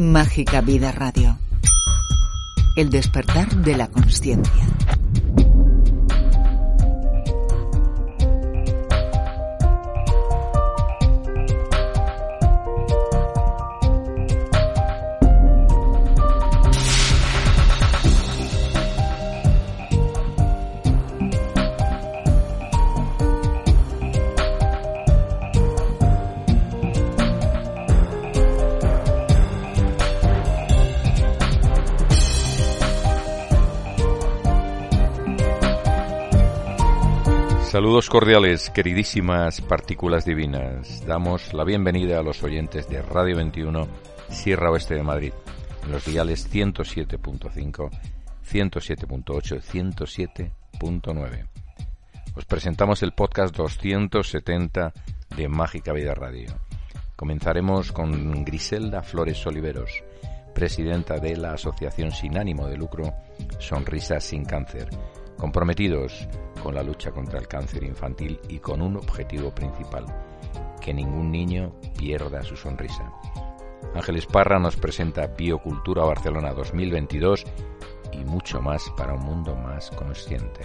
Mágica Vida Radio. El despertar de la conciencia. Saludos cordiales, queridísimas partículas divinas. Damos la bienvenida a los oyentes de Radio 21, Sierra Oeste de Madrid, en los diales 107.5, 107.8, 107.9. Os presentamos el podcast 270 de Mágica Vida Radio. Comenzaremos con Griselda Flores Oliveros, presidenta de la Asociación Sin Ánimo de Lucro Sonrisas Sin Cáncer comprometidos con la lucha contra el cáncer infantil y con un objetivo principal, que ningún niño pierda su sonrisa. Ángeles Parra nos presenta Biocultura Barcelona 2022 y mucho más para un mundo más consciente.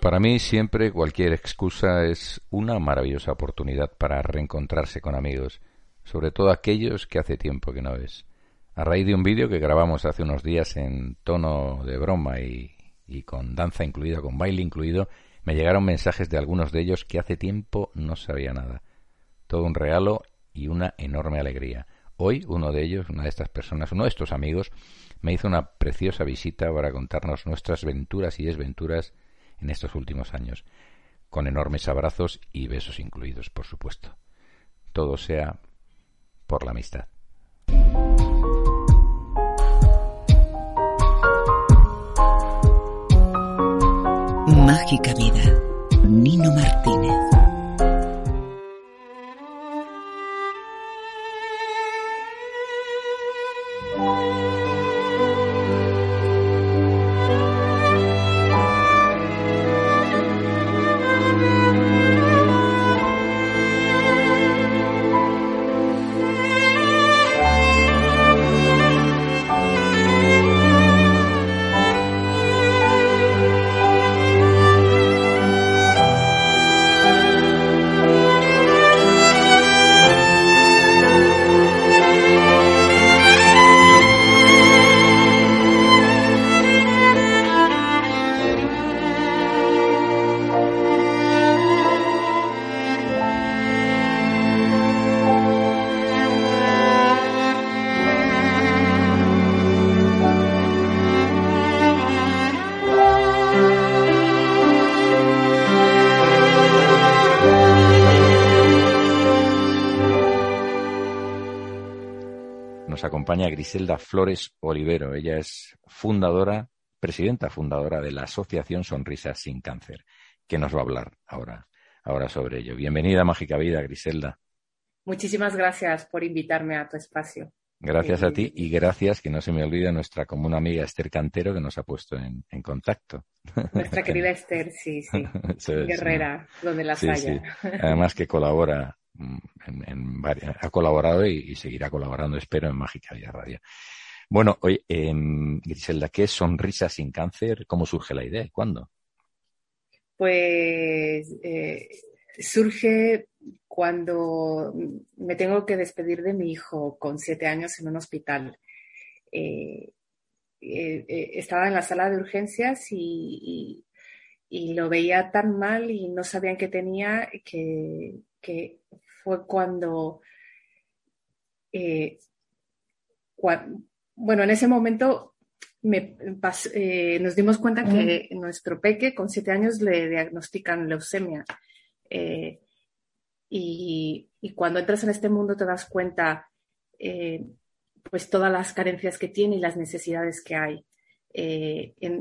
Para mí siempre cualquier excusa es una maravillosa oportunidad para reencontrarse con amigos, sobre todo aquellos que hace tiempo que no ves. A raíz de un vídeo que grabamos hace unos días en tono de broma y, y con danza incluida, con baile incluido, me llegaron mensajes de algunos de ellos que hace tiempo no sabía nada. Todo un regalo y una enorme alegría. Hoy uno de ellos, una de estas personas, uno de estos amigos, me hizo una preciosa visita para contarnos nuestras venturas y desventuras en estos últimos años, con enormes abrazos y besos incluidos, por supuesto. Todo sea por la amistad. Mágica Vida. Nino Martínez. Acompaña Griselda Flores Olivero. Ella es fundadora, presidenta fundadora de la Asociación Sonrisas sin Cáncer, que nos va a hablar ahora, ahora sobre ello. Bienvenida a Mágica Vida, Griselda. Muchísimas gracias por invitarme a tu espacio. Gracias a ti y gracias, que no se me olvide, a nuestra común amiga Esther Cantero que nos ha puesto en, contacto. Nuestra querida Esther, sí, sí. Guerrera, donde las haya. Además que colabora ha colaborado y, seguirá colaborando, espero, en Mágica Vida Radio. Bueno, oye, Griselda, ¿qué es Sonrisa sin Cáncer? ¿Cómo surge la idea y cuándo? Pues eh, surge cuando me tengo que despedir de mi hijo con siete años en un hospital. Eh, eh, estaba en la sala de urgencias y, lo veía tan mal y no sabían qué tenía que fue cuando eh, bueno, en ese momento eh, nos dimos cuenta que nuestro peque con siete años le diagnostican leucemia. Eh, y, cuando entras en este mundo te das cuenta eh, pues todas las carencias que tiene y las necesidades que hay.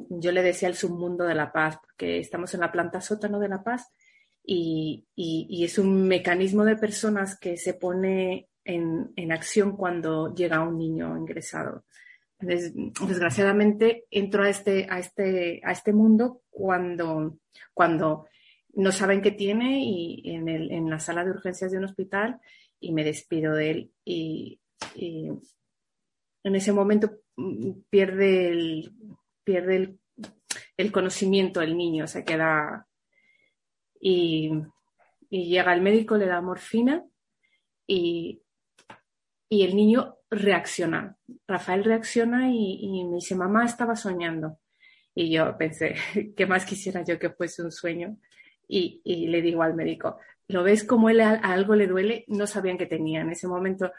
yo le decía el submundo de la paz, porque estamos en la planta sótano de la paz y, es un mecanismo de personas que se pone en, en acción cuando llega un niño ingresado. Desgraciadamente entro a este, a este, a este mundo cuando, cuando no saben qué tiene y en, el, en la sala de urgencias de un hospital y me despido de él y, en ese momento mm, pierde el, pierde el, conocimiento el niño, se queda y, y llega el médico, le da morfina y, y el niño reacciona. Rafael reacciona y, me dice, mamá, estaba soñando. Y yo pensé, ¿qué más quisiera yo que fuese un sueño? Y, le digo al médico, ¿lo ves como él a, algo le duele? No sabían que tenía. En ese momento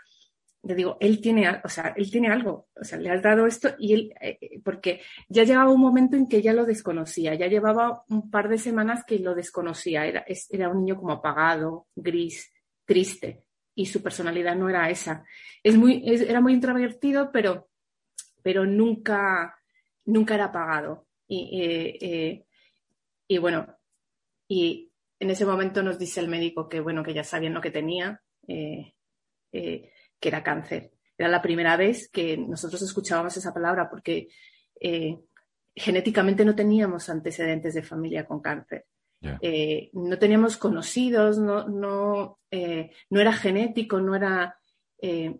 le digo, él tiene, o sea, él tiene algo, o sea, le has dado esto y él, eh, porque ya llevaba un momento en que ya lo desconocía, ya llevaba un par de semanas que lo desconocía, era, era un niño como apagado, gris, triste y su personalidad no era esa. Es muy, era muy introvertido, pero, pero nunca, nunca era apagado. Y, eh, eh, y bueno, y en ese momento nos dice el médico que bueno, que ya sabían lo que tenía, eh, que era cáncer. Era la primera vez que nosotros escuchábamos esa palabra porque genéticamente no teníamos antecedentes de familia con cáncer. Eh, no teníamos conocidos, no, no, eh, no era genético, no era... Eh,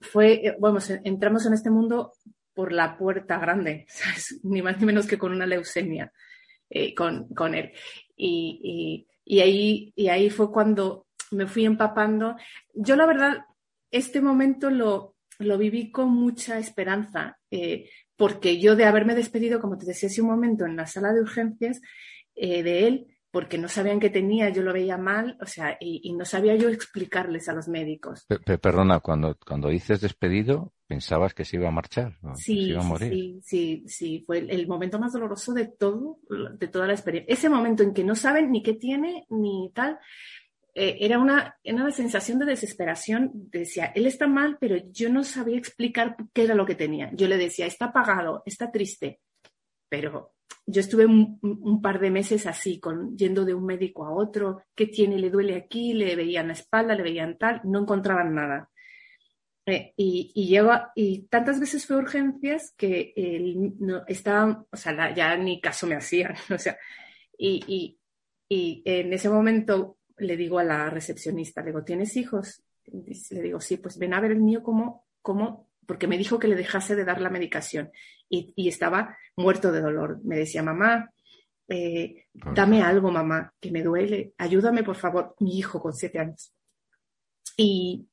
fue, vamos, entramos en este mundo por la puerta grande, ni más ni menos que con una leucemia con, con, él. Y, y, ahí, y ahí fue cuando me fui empapando. Yo la verdad, este momento lo, lo viví con mucha esperanza, porque yo de haberme despedido, como te decía hace un momento, en la sala de urgencias, eh, de él porque no sabían qué tenía, yo lo veía mal, o sea, y, no sabía yo explicarles a los médicos. perdona, cuando, cuando dices despedido, pensabas que se iba a marchar, sí, se iba a morir. Sí, sí, sí, fue el, momento más doloroso de todo, de toda la experiencia. Ese momento en que no saben ni qué tiene, ni tal, eh, era, una, era una sensación de desesperación. Decía, él está mal, pero yo no sabía explicar qué era lo que tenía. Yo le decía, está apagado, está triste, pero yo estuve un, par de meses así, con, yendo de un médico a otro, ¿qué tiene? ¿Le duele aquí? ¿Le veían la espalda? ¿Le veían tal? No encontraban nada. Eh, y, y, y tantas veces fue urgencias que él no, estaba, o sea, ya ni caso me hacían, o sea, y, y, en ese momento le digo a la recepcionista, le digo, ¿tienes hijos? Le digo, sí, pues ven a ver el mío cómo, cómo porque me dijo que le dejase de dar la medicación y, estaba muerto de dolor. Me decía, mamá, eh, dame algo, mamá, que me duele, ayúdame, por favor, mi hijo con siete años. Y,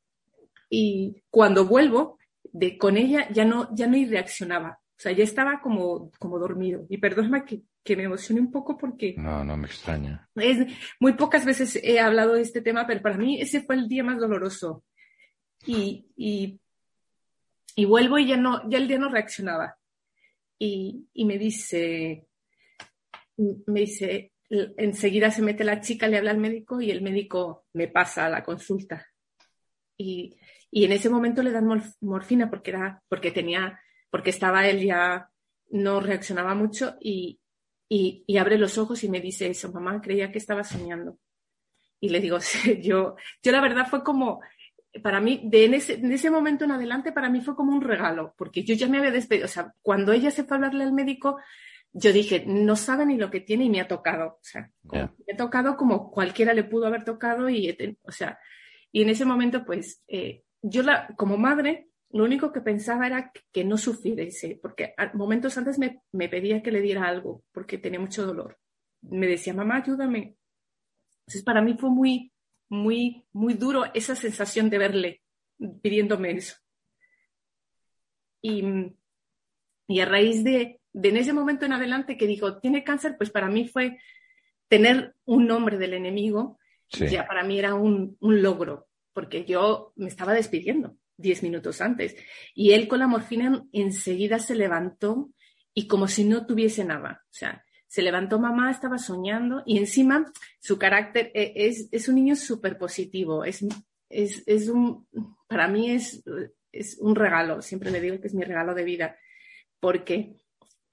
cuando vuelvo de, con ella, ya no, ya no reaccionaba. O sea, ya estaba como, como dormido. Y perdóname que, que me emocione un poco porque... No, no me extraña. Es, muy pocas veces he hablado de este tema, pero para mí ese fue el día más doloroso. Y, y y vuelvo y ya no, ya el día no reaccionaba. Y, me dice, me dice, enseguida se mete la chica, le habla al médico y el médico me pasa a la consulta. Y, en ese momento le dan morfina porque era, porque tenía, porque estaba él ya, no reaccionaba mucho y, y, abre los ojos y me dice eso, mamá, creía que estaba soñando. Y le digo, yo, yo la verdad fue como, para mí, de en ese, momento en adelante, para mí fue como un regalo, porque yo ya me había despedido. O sea, cuando ella se fue a hablarle al médico, yo dije, no sabe ni lo que tiene y me ha tocado. O sea, me ha tocado como cualquiera le pudo haber tocado y, o sea, y en ese momento, pues, eh, yo la, como madre, lo único que pensaba era que no sufriese, porque momentos antes me, me pedía que le diera algo, porque tenía mucho dolor. Me decía, mamá, ayúdame. Entonces, para mí fue muy, muy, muy duro esa sensación de verle pidiéndome eso. Y, y a raíz de, de, en ese momento en adelante que dijo, tiene cáncer, pues para mí fue tener un nombre del enemigo, ya para mí era un, un, logro, porque yo me estaba despidiendo. Diez minutos antes. Y él con la morfina enseguida se levantó y como si no tuviese nada. O sea, se levantó mamá, estaba soñando y encima su carácter eh, es, es un niño súper positivo. Es, es, es, un, para mí es, es un regalo. Siempre le digo que es mi regalo de vida porque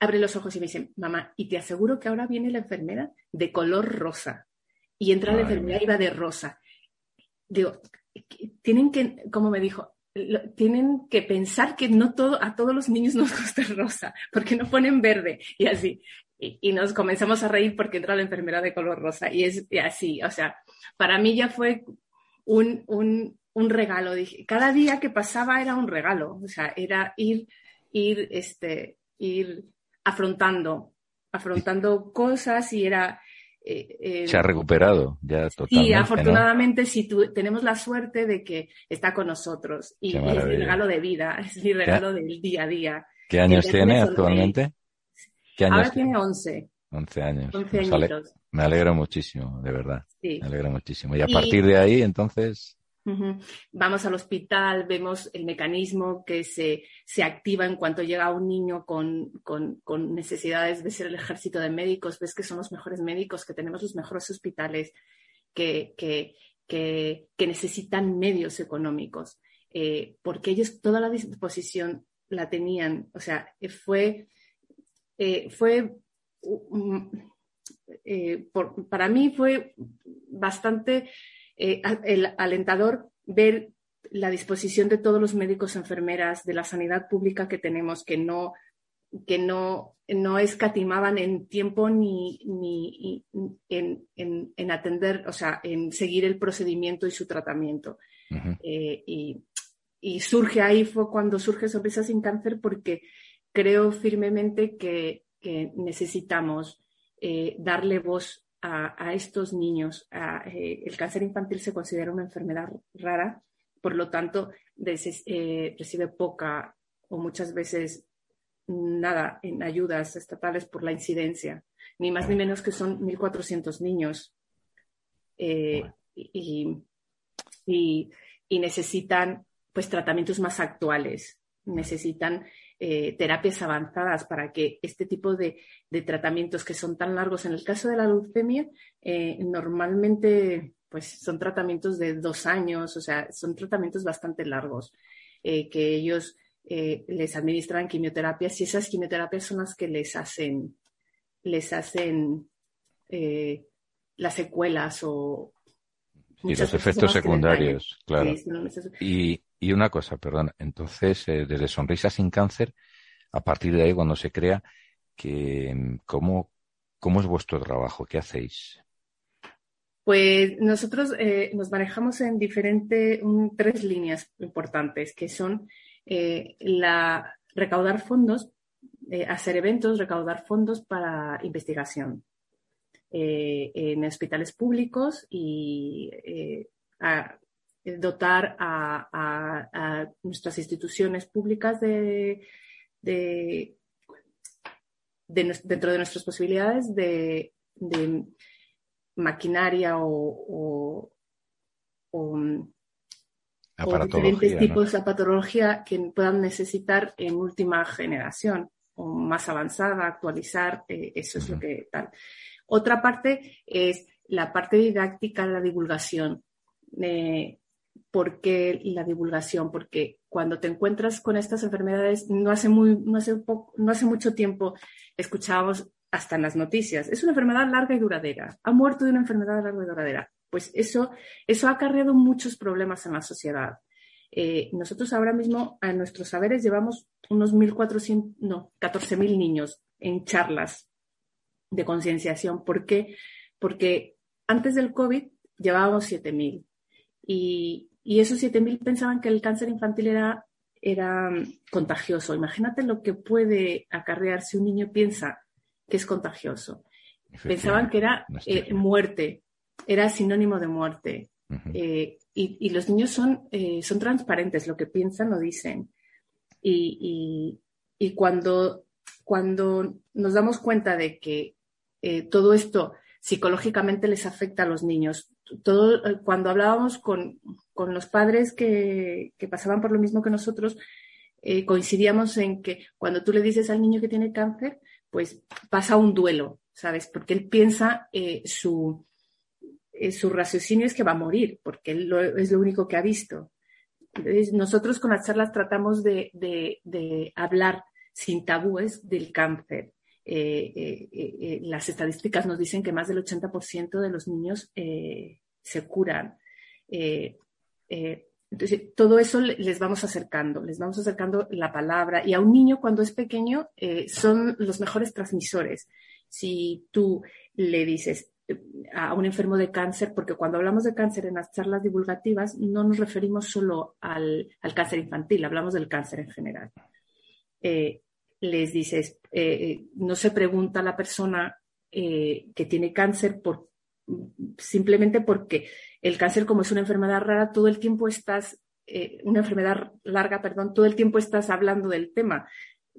abre los ojos y me dice, mamá, y te aseguro que ahora viene la enfermera de color rosa. Y entra la enfermera y va de rosa. Digo, tienen que, como me dijo, tienen que pensar que no todo, a todos los niños nos gusta el rosa, porque no ponen verde y así. Y, nos comenzamos a reír porque entra la enfermera de color rosa y es así. O sea, para mí ya fue un, un, un regalo. Dije, cada día que pasaba era un regalo. O sea, era ir, ir, este, ir afrontando, afrontando cosas y era... Eh, eh, Se ha recuperado ya totalmente. Sí, afortunadamente sí tenemos la suerte de que está con nosotros y, es mi regalo de vida, es mi regalo del día a día. ¿Qué años tiene actualmente? Ahora tiene 11. 11 años. 11 me alegro muchísimo, de verdad. Sí. Me alegro muchísimo. Y a partir de ahí, entonces... Vamos al hospital, vemos el mecanismo que se, se activa en cuanto llega un niño con, con, necesidades de ser el ejército de médicos, ves que son los mejores médicos, que tenemos los mejores hospitales, que, que, que, necesitan medios económicos, eh, porque ellos toda la disposición la tenían, o sea, fue, eh, fue eh, por, para mí fue bastante eh, el alentador ver la disposición de todos los médicos, enfermeras, de la sanidad pública que tenemos, que no, que no, no escatimaban en tiempo ni, ni en, en, atender, o sea, en seguir el procedimiento y su tratamiento. Eh, y, y, surge ahí, fue cuando surge Sonrisa sin Cáncer, porque creo firmemente que, que necesitamos eh, darle voz a, estos niños. Eh, el cáncer infantil se considera una enfermedad rara, por lo tanto, eh, recibe poca o muchas veces nada en ayudas estatales por la incidencia, ni más ni menos que son 1.400 niños. Y, y, necesitan pues tratamientos más actuales, necesitan eh, terapias avanzadas para que este tipo de, tratamientos que son tan largos, en el caso de la leucemia, eh, normalmente pues son tratamientos de dos años, o sea, son tratamientos bastante largos, eh, que ellos les administran quimioterapias y esas quimioterapias son las que les hacen, les hacen las secuelas o... Y los efectos secundarios, claro. y, y una cosa, perdón, entonces, eh, desde Sonrisa sin Cáncer, a partir de ahí, cuando se crea, que, mm, ¿cómo, ¿cómo es vuestro trabajo? ¿Qué hacéis? Pues nosotros eh, nos manejamos en diferentes, tres líneas importantes, que son eh, la recaudar fondos, hacer eventos, recaudar fondos para investigación en hospitales públicos y a, dotar a, nuestras instituciones públicas de, dentro de nuestras posibilidades de, maquinaria o, diferentes tipos de patología que puedan necesitar en última generación o más avanzada, actualizar, eh, eso es lo que tal. Otra parte es la parte didáctica, la divulgación. Eh, ¿Por qué la divulgación? Porque cuando te encuentras con estas enfermedades, no hace, muy, no hace, no hace mucho tiempo escuchábamos hasta en las noticias, es una enfermedad larga y duradera, ha muerto de una enfermedad larga y duradera. Pues eso, eso ha acarreado muchos problemas en la sociedad. Eh, nosotros ahora mismo a nuestros saberes llevamos unos 1.400, no, 14.000 niños en charlas de concienciación. ¿Por qué? Porque antes del COVID llevábamos 7.000 y, y esos 7.000 pensaban que el cáncer infantil era, era mm, contagioso. Imagínate lo que puede acarrear si un niño piensa que es contagioso. Pensaban que era eh, muerte, era sinónimo de muerte. Eh, y, los niños son, eh, son transparentes, lo que piensan lo dicen. Y, y, cuando, cuando nos damos cuenta de que todo esto psicológicamente les afecta a los niños, todo, cuando hablábamos con, con los padres que, que, pasaban por lo mismo que nosotros, eh, coincidíamos en que cuando tú le dices al niño que tiene cáncer, pues pasa un duelo, ¿sabes? Porque él piensa eh, su, eh, su raciocinio es que va a morir, porque él es lo único que ha visto. nosotros con las charlas tratamos de, de, de hablar sin tabúes del cáncer. las estadísticas nos dicen que más del 80% de los niños se curan. Entonces, todo eso les vamos acercando, les vamos acercando la palabra. Y a un niño cuando es pequeño eh, son los mejores transmisores. Si tú le dices eh, a un enfermo de cáncer, porque cuando hablamos de cáncer en las charlas divulgativas no nos referimos solo al, cáncer infantil, hablamos del cáncer en general. Eh, les dices, no se pregunta a la persona que tiene cáncer por, simplemente porque el cáncer, como es una enfermedad rara, todo el tiempo estás, eh, una enfermedad larga, perdón, todo el tiempo estás hablando del tema.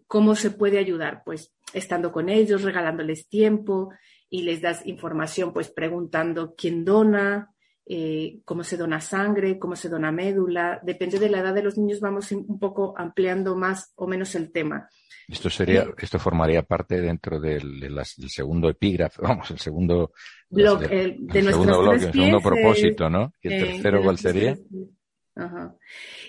¿Cómo se puede ayudar? Pues estando con ellos, regalándoles tiempo y les das información, pues preguntando quién dona, eh, cómo se dona sangre, cómo se dona médula. Depende de la edad de los niños, vamos un poco ampliando más o menos el tema. Esto sería, esto formaría parte dentro del, segundo epígrafe, vamos, el segundo blog, de, segundo blog, el segundo propósito, ¿no? ¿Y el tercero cuál sería? Ajá.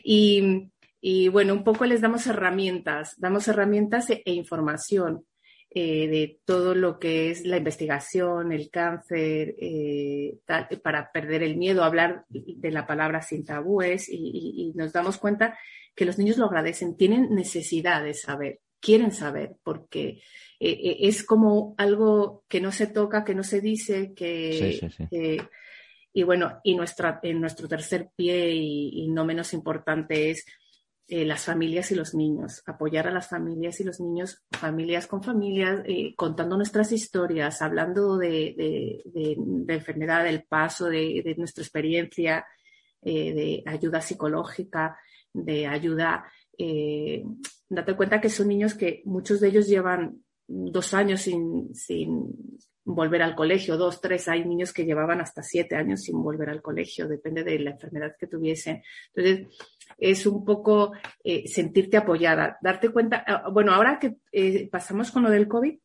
Y, y, bueno, un poco les damos herramientas, damos herramientas e, e información eh, de todo lo que es la investigación, el cáncer, eh, para perder el miedo, hablar de la palabra sin tabúes y, y nos damos cuenta que los niños lo agradecen, tienen necesidad de saber quieren saber, porque eh, es como algo que no se toca, que no se dice, que... y bueno, y nuestra, en nuestro tercer pie y, no menos importante es eh, las familias y los niños, apoyar a las familias y los niños, familias con familias, contando nuestras historias, hablando de, de enfermedad, del paso, de, nuestra experiencia, de ayuda psicológica, de ayuda eh, date cuenta que son niños que muchos de ellos llevan dos años sin, volver al colegio, dos, tres, hay niños que llevaban hasta siete años sin volver al colegio, depende de la enfermedad que tuviesen. Entonces, es un poco eh, sentirte apoyada, darte cuenta, ah, bueno, ahora que eh, pasamos con lo del COVID,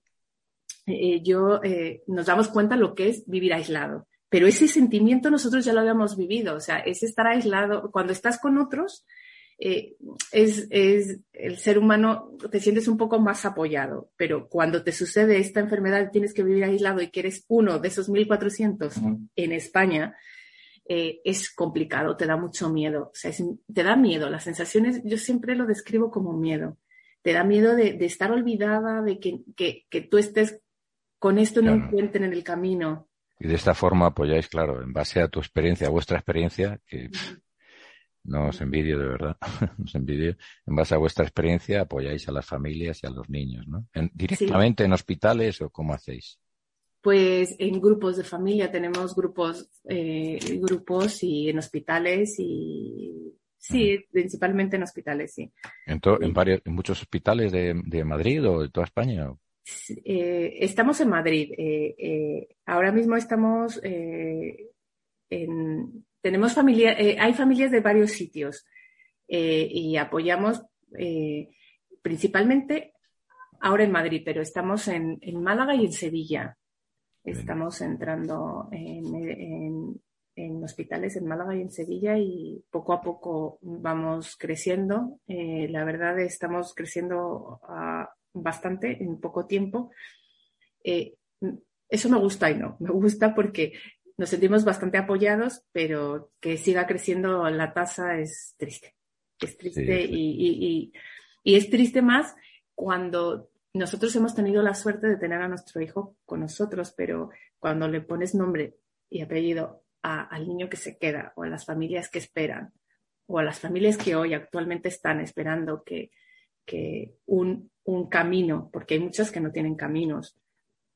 eh, yo nos damos cuenta lo que es vivir aislado. Pero ese sentimiento nosotros ya lo habíamos vivido, o sea, es estar aislado. Cuando estás con otros, eh, es, es, el ser humano, te sientes un poco más apoyado, pero cuando te sucede esta enfermedad tienes que vivir aislado y que eres uno de esos 1.400 en España, eh, es complicado, te da mucho miedo, o sea, te da miedo, las sensaciones, yo siempre lo describo como miedo, te da miedo de, de estar olvidada, de que, que, que, tú estés con esto no encuentren en el camino. Y de esta forma apoyáis, claro, en base a tu experiencia, a vuestra experiencia, que no os envidio de verdad, os envidio. En base a vuestra experiencia apoyáis a las familias y a los niños, ¿no? ¿Directamente en hospitales o cómo hacéis? Pues en grupos de familia tenemos grupos, eh, grupos y en hospitales y sí, principalmente en hospitales, sí. ¿En, en, varios, en muchos hospitales de, de, Madrid o de toda España? Eh, estamos en Madrid. Eh, ahora mismo estamos en, tenemos familia, eh, hay familias de varios sitios eh, y apoyamos eh, principalmente ahora en Madrid, pero estamos en, Málaga y en Sevilla. Estamos entrando en, hospitales en Málaga y en Sevilla y poco a poco vamos creciendo. la verdad estamos creciendo ah, bastante en poco tiempo. eso me gusta y no. Me gusta porque nos sentimos bastante apoyados, pero que siga creciendo la tasa es triste. Es triste Y, es triste más cuando nosotros hemos tenido la suerte de tener a nuestro hijo con nosotros, pero cuando le pones nombre y apellido al niño que se queda o a las familias que esperan o a las familias que hoy actualmente están esperando que, un, camino, porque hay muchas que no tienen caminos,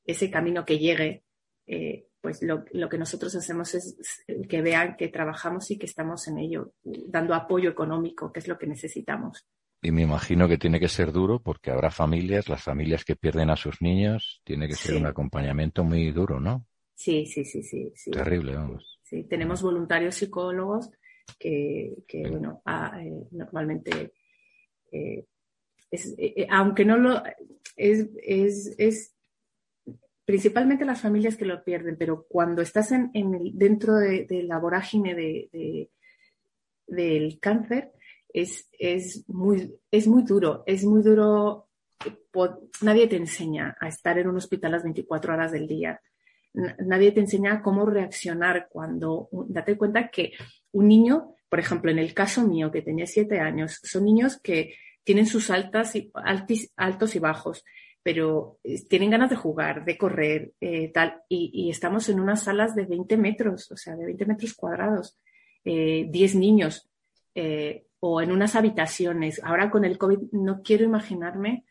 ese camino que llegue, eh, pues lo, que nosotros hacemos es que vean que trabajamos y que estamos en ello, dando apoyo económico, que es lo que necesitamos. Y me imagino que tiene que ser duro porque habrá familias, las familias que pierden a sus niños, tiene que ser un acompañamiento muy duro, ¿no? Sí, sí, sí, sí. Terrible, vamos. Sí, tenemos voluntarios psicólogos que, bueno, ah, eh, normalmente, eh, es, aunque no lo, es, es, principalmente las familias que lo pierden, pero cuando estás en, dentro de, la vorágine de, del cáncer, es, es, muy, es muy duro, es muy duro. Nadie te enseña a estar en un hospital las 24 horas del día. Nadie te enseña cómo reaccionar cuando, date cuenta que un niño, por ejemplo, en el caso mío, que tenía siete años, son niños que tienen sus altas y, altos y bajos, pero eh, tienen ganas de jugar, de correr, eh, tal, y, estamos en unas salas de 20 metros, o sea, de 20 metros cuadrados, eh, 10 niños, eh, o en unas habitaciones. Ahora con el COVID no quiero imaginarme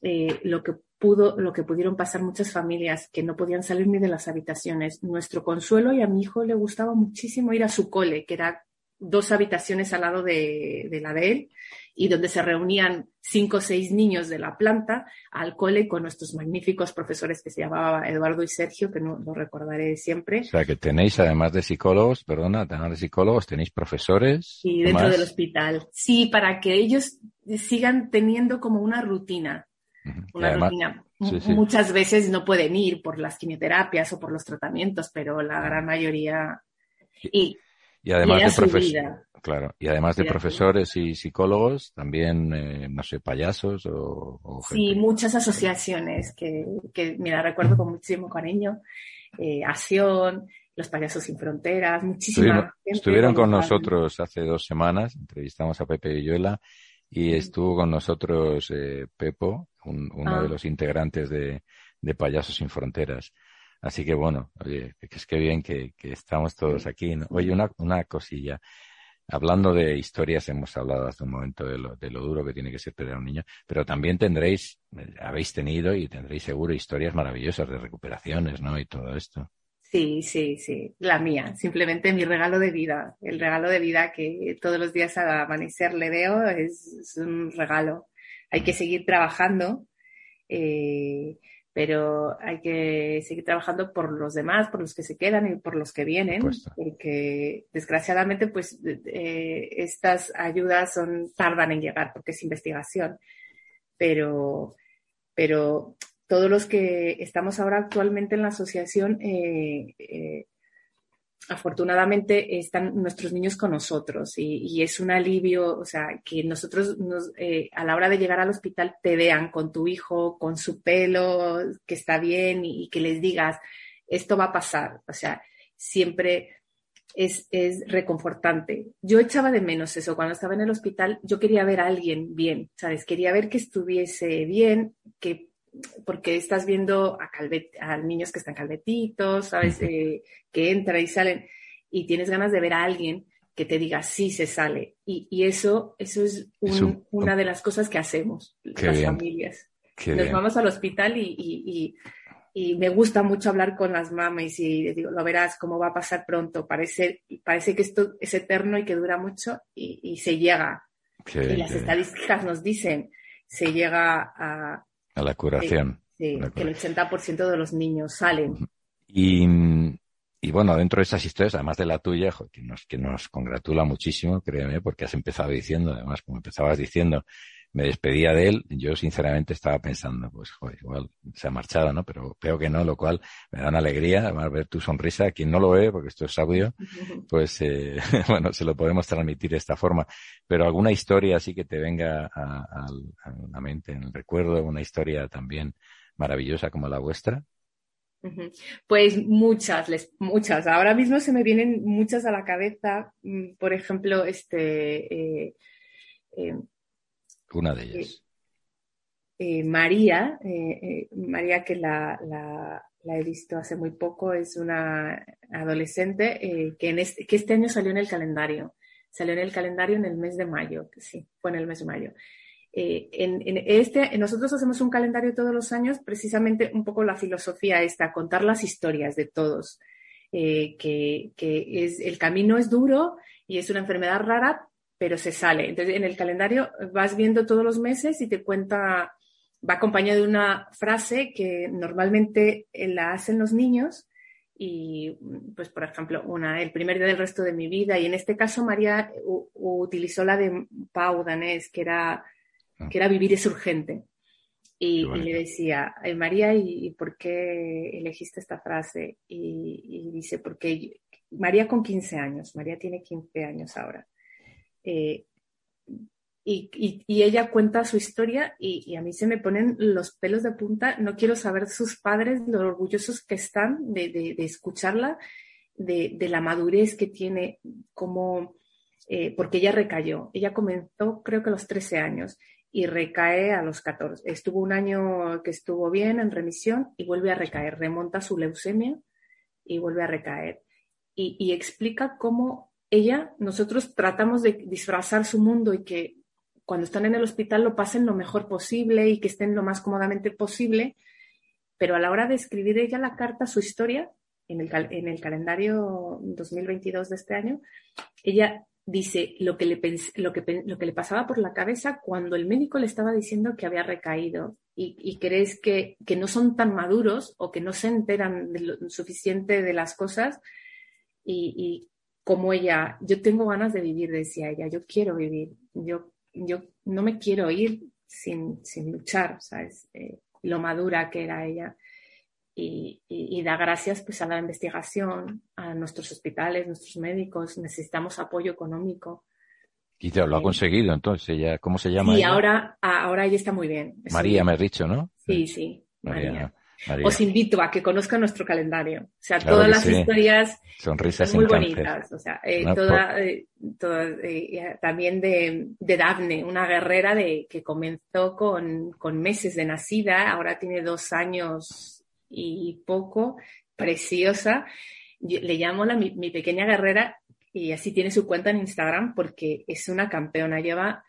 lo que pudo, lo que pudieron pasar muchas familias que no podían salir ni de las habitaciones. Nuestro consuelo y a mi hijo le gustaba muchísimo ir a su cole, que era dos habitaciones al lado de, la de él y donde se reunían cinco o seis niños de la planta al cole con nuestros magníficos profesores que se llamaban Eduardo y Sergio, que no lo recordaré siempre. O sea, que tenéis, además de psicólogos, perdona, además de psicólogos, tenéis profesores. Sí, dentro del hospital. Sí, para que ellos sigan teniendo como una rutina. Una rutina. Muchas veces no pueden ir por las quimioterapias o por los tratamientos, pero la gran mayoría. Y, y además de profesores. Claro, y además de profesores y psicólogos, también, eh, no sé, payasos o... sí, muchas asociaciones que, que, mira, recuerdo con muchísimo cariño. Eh, Acción, Los Payasos Sin Fronteras, muchísimas. Estuvieron, con nosotros hace dos semanas, entrevistamos a Pepe Villuela y estuvo con nosotros eh, Pepo, uno de ah. los integrantes de, de Payasos Sin Fronteras. Así que bueno, oye, es que bien que, estamos todos aquí. Oye, una, cosilla. Hablando de historias, hemos hablado hace un momento de lo, de lo duro que tiene que ser tener a un niño, pero también tendréis, eh, habéis tenido y tendréis seguro historias maravillosas de recuperaciones, ¿no? Y todo esto. Sí, sí, sí, la mía, simplemente mi regalo de vida, el regalo de vida que todos los días al amanecer le veo es, un regalo. Hay que seguir trabajando. Eh, pero hay que seguir trabajando por los demás, por los que se quedan y por los que vienen, porque desgraciadamente pues eh, estas ayudas son tardan en llegar porque es investigación, pero pero todos los que estamos ahora actualmente en la asociación eh, eh, afortunadamente están nuestros niños con nosotros y, es un alivio, o sea, que nosotros eh, a la hora de llegar al hospital te vean con tu hijo, con su pelo, que está bien y, que les digas, esto va a pasar, o sea, siempre es, es, reconfortante. Yo echaba de menos eso, cuando estaba en el hospital, yo quería ver a alguien bien, ¿sabes? Quería ver que estuviese bien, que porque estás viendo a, a niños que están calvetitos, ¿sabes? Eh, que entran y salen, y tienes ganas de ver a alguien que te diga sí se sale. Y, eso, eso es, una de las cosas que hacemos las familias. Nos vamos al hospital y, me gusta mucho hablar con las mamás y digo, lo verás cómo va a pasar pronto. Parece, parece que esto es eterno y que dura mucho y, se llega. y las estadísticas nos dicen, se llega a, a la curación. Sí, que el 80% de los niños salen. Y, y, bueno, dentro de esas historias, además de la tuya, que, nos, que nos congratula muchísimo, créeme, porque has empezado diciendo, además, como empezabas diciendo, me despedía de él, yo sinceramente estaba pensando, pues, joder, igual se ha marchado, ¿no? Pero veo que no, lo cual me da una alegría, además, ver tu sonrisa. Quien no lo ve, porque esto es audio, pues, eh, bueno, se lo podemos transmitir de esta forma. Pero alguna historia así que te venga a, a, la mente, en el recuerdo, una historia también maravillosa como la vuestra. Pues muchas, les, muchas. Ahora mismo se me vienen muchas a la cabeza. Mm, por ejemplo, este, eh, eh, una de ellas. Eh, María, eh, eh, María que la, he visto hace muy poco, es una adolescente que, en este, que este año salió en el calendario. Salió en el calendario en el mes de mayo, sí, fue en el mes de mayo. en, este, nosotros hacemos un calendario todos los años, precisamente un poco la filosofía esta, contar las historias de todos. que es, el camino es duro y es una enfermedad rara, pero se sale. Entonces, en el calendario vas viendo todos los meses y te cuenta, va acompañado de una frase que normalmente la hacen los niños y, pues, por ejemplo, una, el primer día del resto de mi vida. Y en este caso, María utilizó la de Pau Danés, que era, ah. que era vivir es urgente. Y, le decía, María, ¿y, por qué elegiste esta frase? Y, dice, porque María con 15 años, María tiene 15 años ahora. Eh, y, ella cuenta su historia y, a mí se me ponen los pelos de punta. No quiero saber sus padres, lo orgullosos que están de, escucharla, de, la madurez que tiene, como, eh, porque ella recayó. Ella comenzó creo que a los 13 años y recae a los 14. Estuvo un año que estuvo bien en remisión y vuelve a recaer. Remonta su leucemia y vuelve a recaer. y explica cómo ella, nosotros tratamos de disfrazar su mundo y que cuando están en el hospital lo pasen lo mejor posible y que estén lo más cómodamente posible, pero a la hora de escribir ella la carta, su historia, en el, en el calendario 2022 de este año, ella dice lo que, le lo, que, lo que le pasaba por la cabeza cuando el médico le estaba diciendo que había recaído y, crees que, que, no son tan maduros o que no se enteran de lo suficiente de las cosas y, y como ella, yo tengo ganas de vivir, decía ella, yo quiero vivir, yo yo no me quiero ir sin, luchar, ¿sabes? Eh, lo madura que era ella. Y, da gracias pues a la investigación, a nuestros hospitales, nuestros médicos, necesitamos apoyo económico. Y te lo ha eh, conseguido, entonces, ella, ¿cómo se llama? Y ahora, ahora ella está muy bien. María, me has dicho, ¿no? Sí, sí, María. Os invito a que conozcan nuestro calendario. O sea, todas las historias Sonrisas son muy bonitas. O sea, eh, toda, eh, eh, también de, de Daphne, una guerrera de, que comenzó con, con meses de nacida, ahora tiene dos años y poco, preciosa. le llamo la, mi, mi pequeña guerrera y así tiene su cuenta en Instagram porque es una campeona, lleva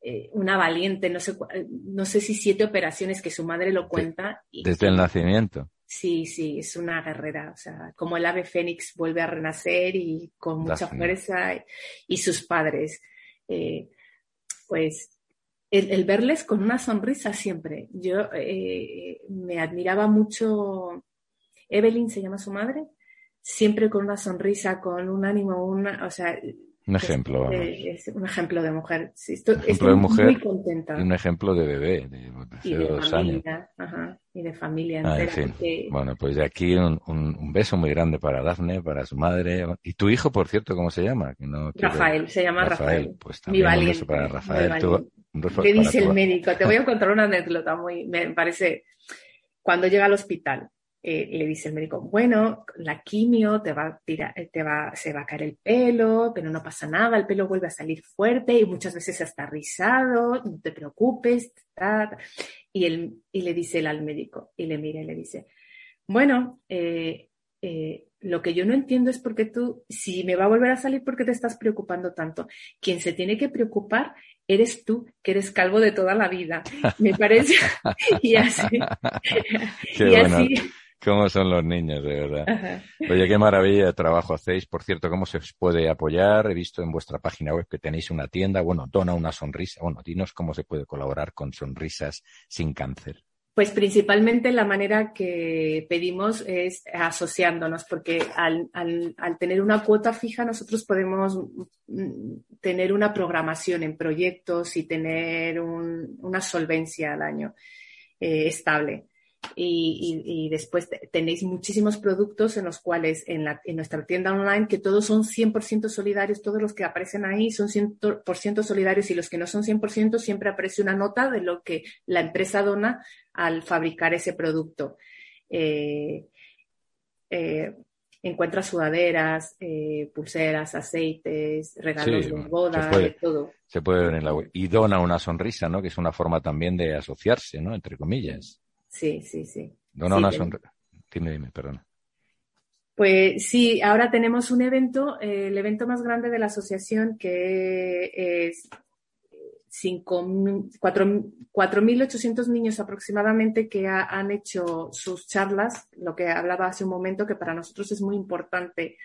eh, una valiente, no sé, no sé si siete operaciones que su madre lo cuenta. Desde el nacimiento. Sí, sí, es una guerrera, o sea, como el ave fénix vuelve a renacer y con mucha fuerza y, sus padres, eh, pues el, verles con una sonrisa siempre. Yo eh, me admiraba mucho, Evelyn se llama su madre, siempre con una sonrisa, con un ánimo, una, o sea, un ejemplo. Es, un ejemplo de mujer. estoy, muy contenta. Y un ejemplo de bebé, de, y de dos familia, años. y de familia ah, entera. Bueno, pues de aquí un, un, beso muy grande para Dafne, para su madre. ¿Y tu hijo, por cierto, cómo se llama? Rafael, se llama Rafael. Pues también un beso para Rafael. ¿Qué dice el médico? Te voy a contar una anécdota muy, me parece, cuando llega al hospital eh, le dice el médico, bueno, la quimio te va a tirar, eh, te va, se va a caer el pelo, pero no pasa nada, el pelo vuelve a salir fuerte y muchas veces está rizado, no te preocupes. Y, él, y le dice él al médico, y le mira y le dice, bueno, eh, lo que yo no entiendo es por qué tú, si me va a volver a salir, ¿por qué te estás preocupando tanto? Quien se tiene que preocupar eres tú, que eres calvo de toda la vida. Me parece. y así. y así ¿Cómo son los niños, de verdad? Oye, qué maravilla de trabajo hacéis. Por cierto, ¿cómo se os puede apoyar? He visto en vuestra página web que tenéis una tienda. Bueno, dona una sonrisa. Bueno, dinos cómo se puede colaborar con Sonrisas sin Cáncer. Pues principalmente la manera que pedimos es asociándonos, porque al, tener una cuota fija nosotros podemos mm, tener una programación en proyectos y tener una solvencia al año eh, estable y, después tenéis muchísimos productos en los cuales en, la, en nuestra tienda online que todos son 100% solidarios, todos los que aparecen ahí son 100% solidarios y los que no son 100% siempre aparece una nota de lo que la empresa dona al fabricar ese producto. Eh, eh, encuentra sudaderas, eh, pulseras, aceites, regalos de boda, de todo. Se puede ver en la web. Y dona una sonrisa, ¿no? Que es una forma también de asociarse, ¿no? Entre comillas. Sí, sí, sí. No, no, una sonrisa. Dime, dime, perdona. Pues sí, ahora tenemos un evento, eh, el evento más grande de la asociación que es 4.800 niños aproximadamente que han hecho sus charlas, lo que hablaba hace un momento, que para nosotros es muy importante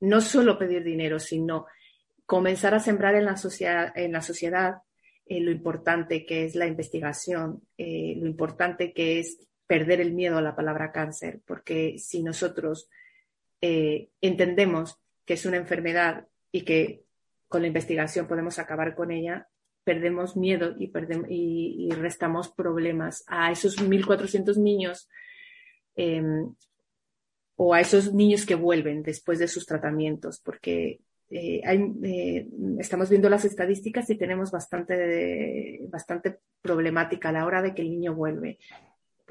no solo pedir dinero, sino comenzar a sembrar en la, sociedad, en la sociedad eh, lo importante que es la investigación, eh, lo importante que es perder el miedo a la palabra cáncer, porque si nosotros eh, entendemos que es una enfermedad y que con la investigación podemos acabar con ella, perdemos miedo y, perdemos, y, restamos problemas a esos 1.400 niños em, o a esos niños que vuelven después de sus tratamientos, porque eh, eh, estamos viendo las estadísticas y tenemos bastante, bastante problemática a la hora de que el niño vuelve.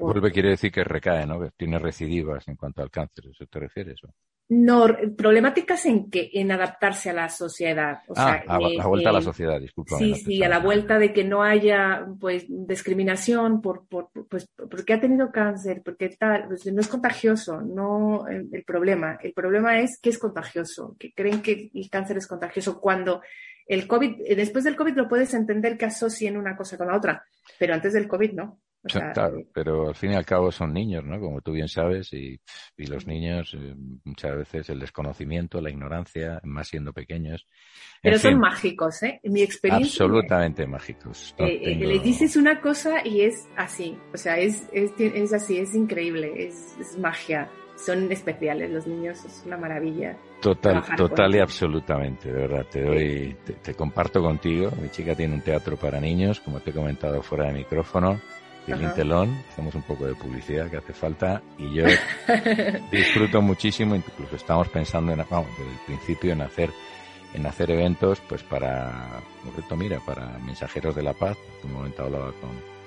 Vuelve quiere decir que recae, ¿no? Tiene recidivas en cuanto al cáncer, ¿eso te refieres? No, problemáticas en que en adaptarse a la sociedad. O ah, a, la vuelta a la sociedad, disculpa. Sí, sí, a la vuelta de que no haya pues discriminación por, por pues porque ha tenido cáncer, porque tal, pues, no es contagioso, no el, problema. El problema es que es contagioso, que creen que el cáncer es contagioso cuando el COVID, después del COVID lo puedes entender que asocien una cosa con la otra, pero antes del COVID no claro, eh, pero al fin y al cabo son niños, ¿no? Como tú bien sabes, y, y los niños eh, muchas veces el desconocimiento, la ignorancia, más siendo pequeños. Pero son mágicos, ¿eh? En mi experiencia. Absolutamente mágicos. Eh, le dices una cosa y es así, o sea, es, es, es así, es increíble, es, es magia. Son especiales los niños, es una maravilla. Total, total y absolutamente, de verdad. Te doy, te, te comparto contigo. Mi chica tiene un teatro para niños, como te he comentado fuera de micrófono el Telón, hacemos un poco de publicidad que hace falta y yo disfruto muchísimo, incluso estamos pensando en, vamos, desde el principio en hacer en hacer eventos pues para, concreto mira, para mensajeros de la paz, en un momento hablaba con,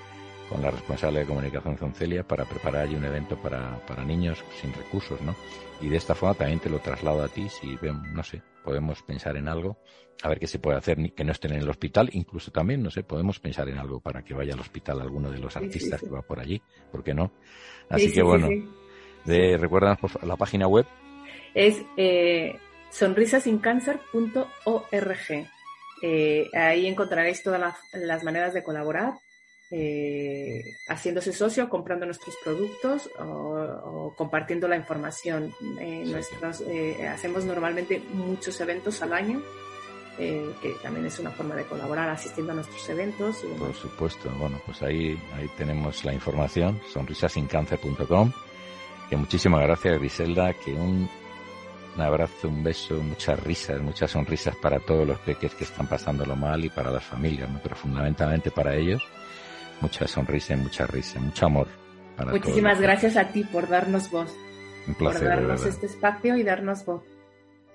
con la responsable de comunicación Zoncelia para preparar allí un evento para, para niños sin recursos, ¿no? Y de esta forma también te lo traslado a ti si no sé, podemos pensar en algo, a ver qué se puede hacer que no estén en el hospital, incluso también, no sé, podemos pensar en algo para que vaya al hospital alguno de los artistas que va por allí, ¿por qué no? Así que bueno, de, ¿recuerdan la página web? Es eh, sonrisasincáncer.org. Eh, ahí encontraréis todas las maneras de colaborar eh, haciéndose socio, comprando nuestros productos o, compartiendo la información. Eh, nuestros, eh, hacemos normalmente muchos eventos al año, que también es una forma de colaborar asistiendo a nuestros eventos. Por supuesto, bueno, pues ahí, ahí tenemos la información, sonrisasincáncer.com. Que muchísimas gracias, Griselda, que un, un abrazo, un beso, muchas risas, muchas sonrisas para todos los peques que están pasándolo mal y para las familias, pero fundamentalmente para ellos mucha sonrisa, mucha risa, mucho amor. Muchísimas gracias a ti por darnos voz. Un placer. Por darnos este espacio y darnos voz.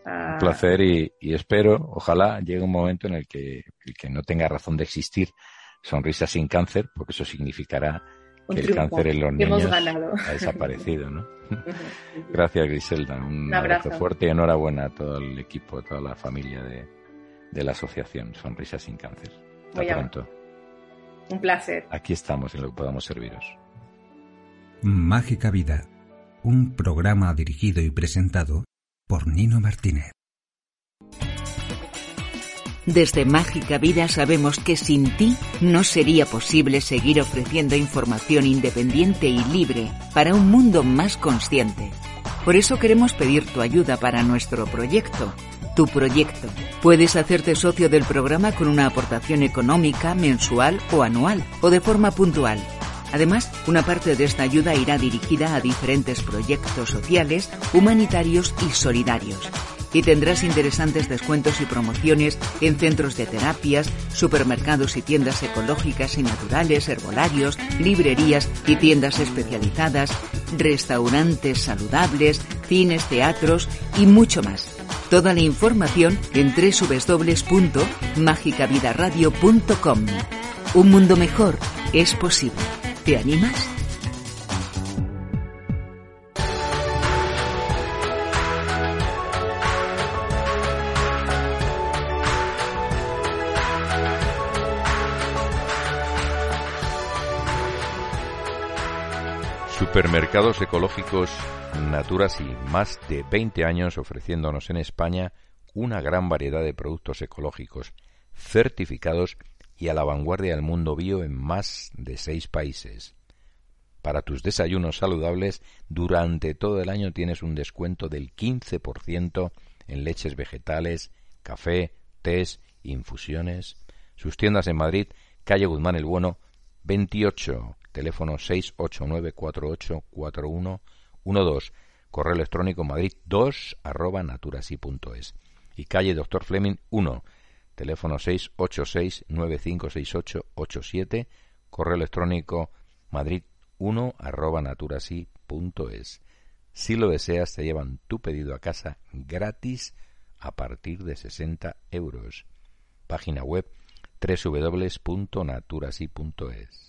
Un placer y, espero, ojalá llegue un momento en el que, que no tenga razón de existir sonrisa sin cáncer, porque eso significará que el cáncer en los niños ha desaparecido, ¿no? Gracias, Griselda. Un, abrazo. fuerte y enhorabuena a todo el equipo, a toda la familia de, de la asociación Sonrisa sin Cáncer. Hasta pronto. Un placer. Aquí estamos en lo que podamos serviros. Mágica Vida, un programa dirigido y presentado por Nino Martínez. Desde Mágica Vida sabemos que sin ti no sería posible seguir ofreciendo información independiente y libre para un mundo más consciente. Por eso queremos pedir tu ayuda para nuestro proyecto tu proyecto. Puedes hacerte socio del programa con una aportación económica, mensual o anual, o de forma puntual. Además, una parte de esta ayuda irá dirigida a diferentes proyectos sociales, humanitarios y solidarios. Y tendrás interesantes descuentos y promociones en centros de terapias, supermercados y tiendas ecológicas y naturales, herbolarios, librerías y tiendas especializadas, restaurantes saludables, cines, teatros y mucho más. Toda la información en www.magicavidaradio.com. Un mundo mejor es posible. ¿Te animas? Supermercados ecológicos Naturas y más de 20 años ofreciéndonos en España una gran variedad de productos ecológicos certificados y a la vanguardia del mundo bio en más de seis países. Para tus desayunos saludables, durante todo el año tienes un descuento del 15% en leches vegetales, café, tés, infusiones. Sus tiendas en Madrid, calle Guzmán el Bueno, 28 teléfono 689484112, correo electrónico madrid2 arroba naturasi.es y calle Doctor Fleming 1, teléfono 686-956887, correo electrónico madrid1 arroba naturasi.es. Si lo deseas, te llevan tu pedido a casa gratis a partir de 60 euros. Página web www.naturasi.es.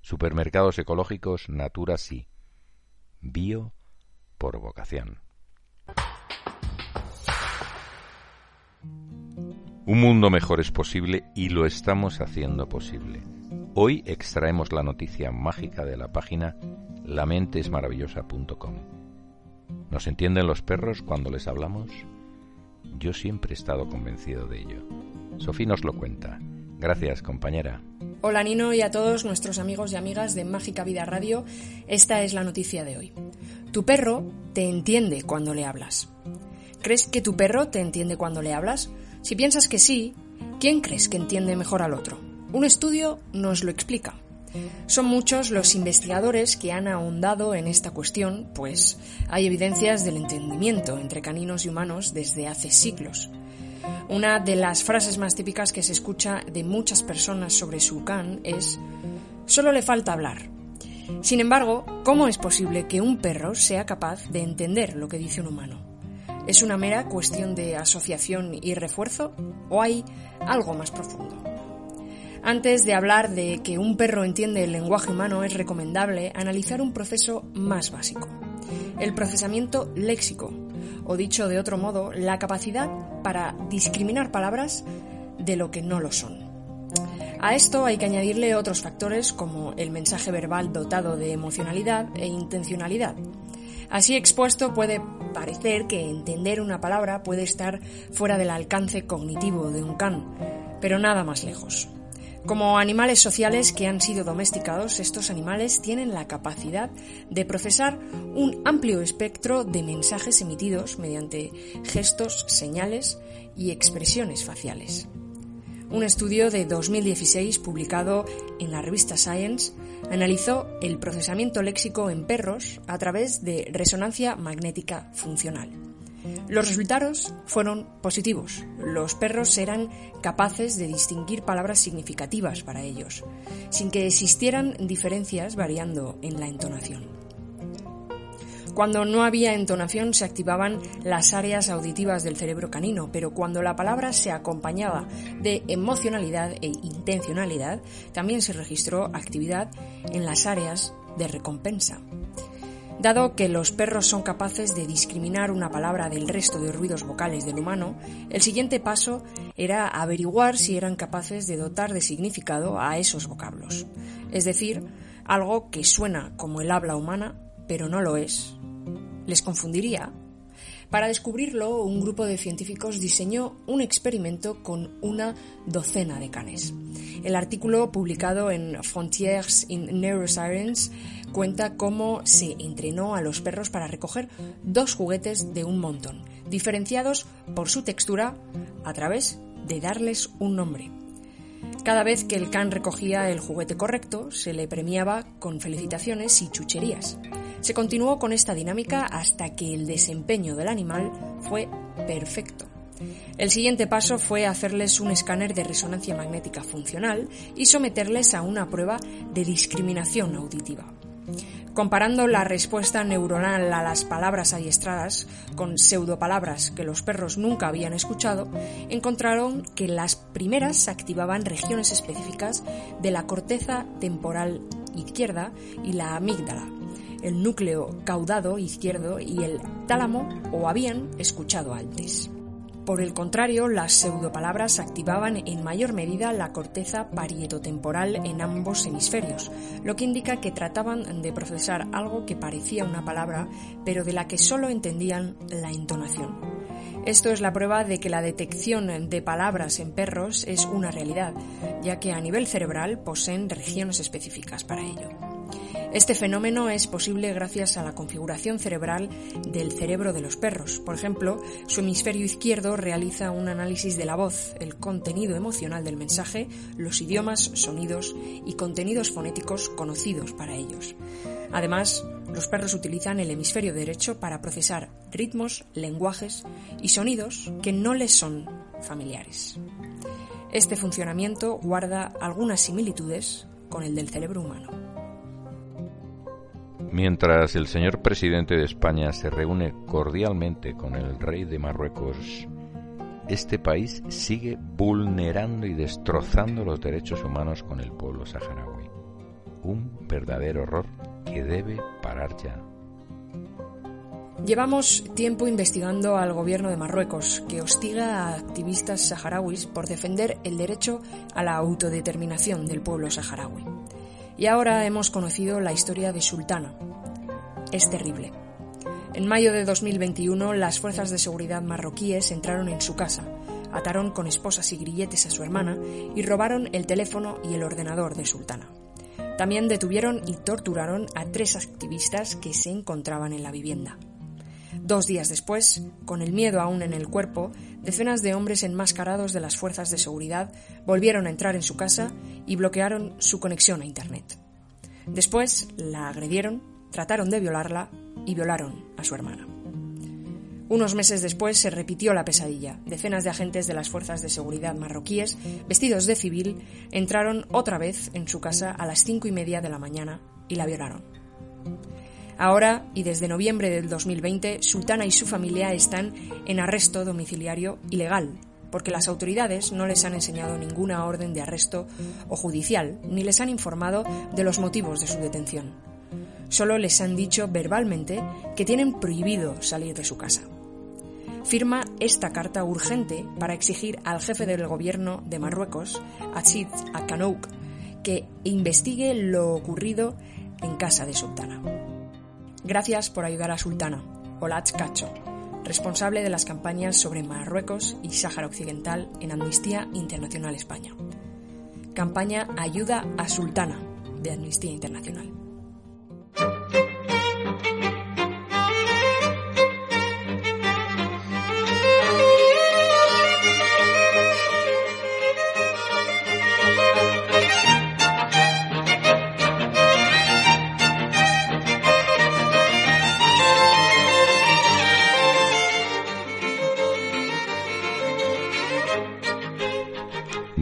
Supermercados ecológicos Naturasi. Bio por vocación. Un mundo mejor es posible y lo estamos haciendo posible. Hoy extraemos la noticia mágica de la página lamentesmaravillosa.com. ¿Nos entienden los perros cuando les hablamos? Yo siempre he estado convencido de ello. Sofía nos lo cuenta. Gracias, compañera. Hola Nino y a todos nuestros amigos y amigas de Mágica Vida Radio. Esta es la noticia de hoy. Tu perro te entiende cuando le hablas. ¿Crees que tu perro te entiende cuando le hablas? Si piensas que sí, ¿quién crees que entiende mejor al otro? Un estudio nos lo explica. Son muchos los investigadores que han ahondado en esta cuestión, pues hay evidencias del entendimiento entre caninos y humanos desde hace siglos. Una de las frases más típicas que se escucha de muchas personas sobre su can es solo le falta hablar. Sin embargo, ¿cómo es posible que un perro sea capaz de entender lo que dice un humano? ¿Es una mera cuestión de asociación y refuerzo o hay algo más profundo? Antes de hablar de que un perro entiende el lenguaje humano es recomendable analizar un proceso más básico, el procesamiento léxico, o dicho de otro modo, la capacidad para discriminar palabras de lo que no lo son. A esto hay que añadirle otros factores como el mensaje verbal dotado de emocionalidad e intencionalidad. Así expuesto puede parecer que entender una palabra puede estar fuera del alcance cognitivo de un can, pero nada más lejos. Como animales sociales que han sido domesticados, estos animales tienen la capacidad de procesar un amplio espectro de mensajes emitidos mediante gestos, señales y expresiones faciales. Un estudio de 2016 publicado en la revista Science analizó el procesamiento léxico en perros a través de resonancia magnética funcional. Los resultados fueron positivos. Los perros eran capaces de distinguir palabras significativas para ellos, sin que existieran diferencias variando en la entonación. Cuando no había entonación se activaban las áreas auditivas del cerebro canino, pero cuando la palabra se acompañaba de emocionalidad e intencionalidad, también se registró actividad en las áreas de recompensa. Dado que los perros son capaces de discriminar una palabra del resto de ruidos vocales del humano, el siguiente paso era averiguar si eran capaces de dotar de significado a esos vocablos. Es decir, algo que suena como el habla humana, pero no lo es. ¿Les confundiría? Para descubrirlo, un grupo de científicos diseñó un experimento con una docena de canes. El artículo publicado en Frontiers in Neuroscience cuenta cómo se entrenó a los perros para recoger dos juguetes de un montón, diferenciados por su textura a través de darles un nombre. Cada vez que el can recogía el juguete correcto, se le premiaba con felicitaciones y chucherías. Se continuó con esta dinámica hasta que el desempeño del animal fue perfecto. El siguiente paso fue hacerles un escáner de resonancia magnética funcional y someterles a una prueba de discriminación auditiva. Comparando la respuesta neuronal a las palabras adiestradas con pseudopalabras que los perros nunca habían escuchado, encontraron que las primeras activaban regiones específicas de la corteza temporal izquierda y la amígdala, el núcleo caudado izquierdo y el tálamo o habían escuchado antes. Por el contrario, las pseudopalabras activaban en mayor medida la corteza parietotemporal en ambos hemisferios, lo que indica que trataban de procesar algo que parecía una palabra, pero de la que solo entendían la entonación. Esto es la prueba de que la detección de palabras en perros es una realidad, ya que a nivel cerebral poseen regiones específicas para ello. Este fenómeno es posible gracias a la configuración cerebral del cerebro de los perros. Por ejemplo, su hemisferio izquierdo realiza un análisis de la voz, el contenido emocional del mensaje, los idiomas, sonidos y contenidos fonéticos conocidos para ellos. Además, los perros utilizan el hemisferio derecho para procesar ritmos, lenguajes y sonidos que no les son familiares. Este funcionamiento guarda algunas similitudes con el del cerebro humano. Mientras el señor presidente de España se reúne cordialmente con el rey de Marruecos, este país sigue vulnerando y destrozando los derechos humanos con el pueblo saharaui. Un verdadero horror que debe parar ya. Llevamos tiempo investigando al gobierno de Marruecos, que hostiga a activistas saharauis por defender el derecho a la autodeterminación del pueblo saharaui. Y ahora hemos conocido la historia de Sultana. Es terrible. En mayo de 2021, las fuerzas de seguridad marroquíes entraron en su casa, ataron con esposas y grilletes a su hermana y robaron el teléfono y el ordenador de Sultana. También detuvieron y torturaron a tres activistas que se encontraban en la vivienda. Dos días después, con el miedo aún en el cuerpo, decenas de hombres enmascarados de las fuerzas de seguridad volvieron a entrar en su casa y bloquearon su conexión a Internet. Después la agredieron, trataron de violarla y violaron a su hermana. Unos meses después se repitió la pesadilla. Decenas de agentes de las fuerzas de seguridad marroquíes, vestidos de civil, entraron otra vez en su casa a las cinco y media de la mañana y la violaron. Ahora, y desde noviembre del 2020, Sultana y su familia están en arresto domiciliario ilegal, porque las autoridades no les han enseñado ninguna orden de arresto o judicial, ni les han informado de los motivos de su detención. Solo les han dicho verbalmente que tienen prohibido salir de su casa. Firma esta carta urgente para exigir al jefe del gobierno de Marruecos, Achid Akanouk, que investigue lo ocurrido en casa de Sultana. Gracias por ayudar a Sultana, Olach Cacho, responsable de las campañas sobre Marruecos y Sáhara Occidental en Amnistía Internacional España. Campaña Ayuda a Sultana de Amnistía Internacional.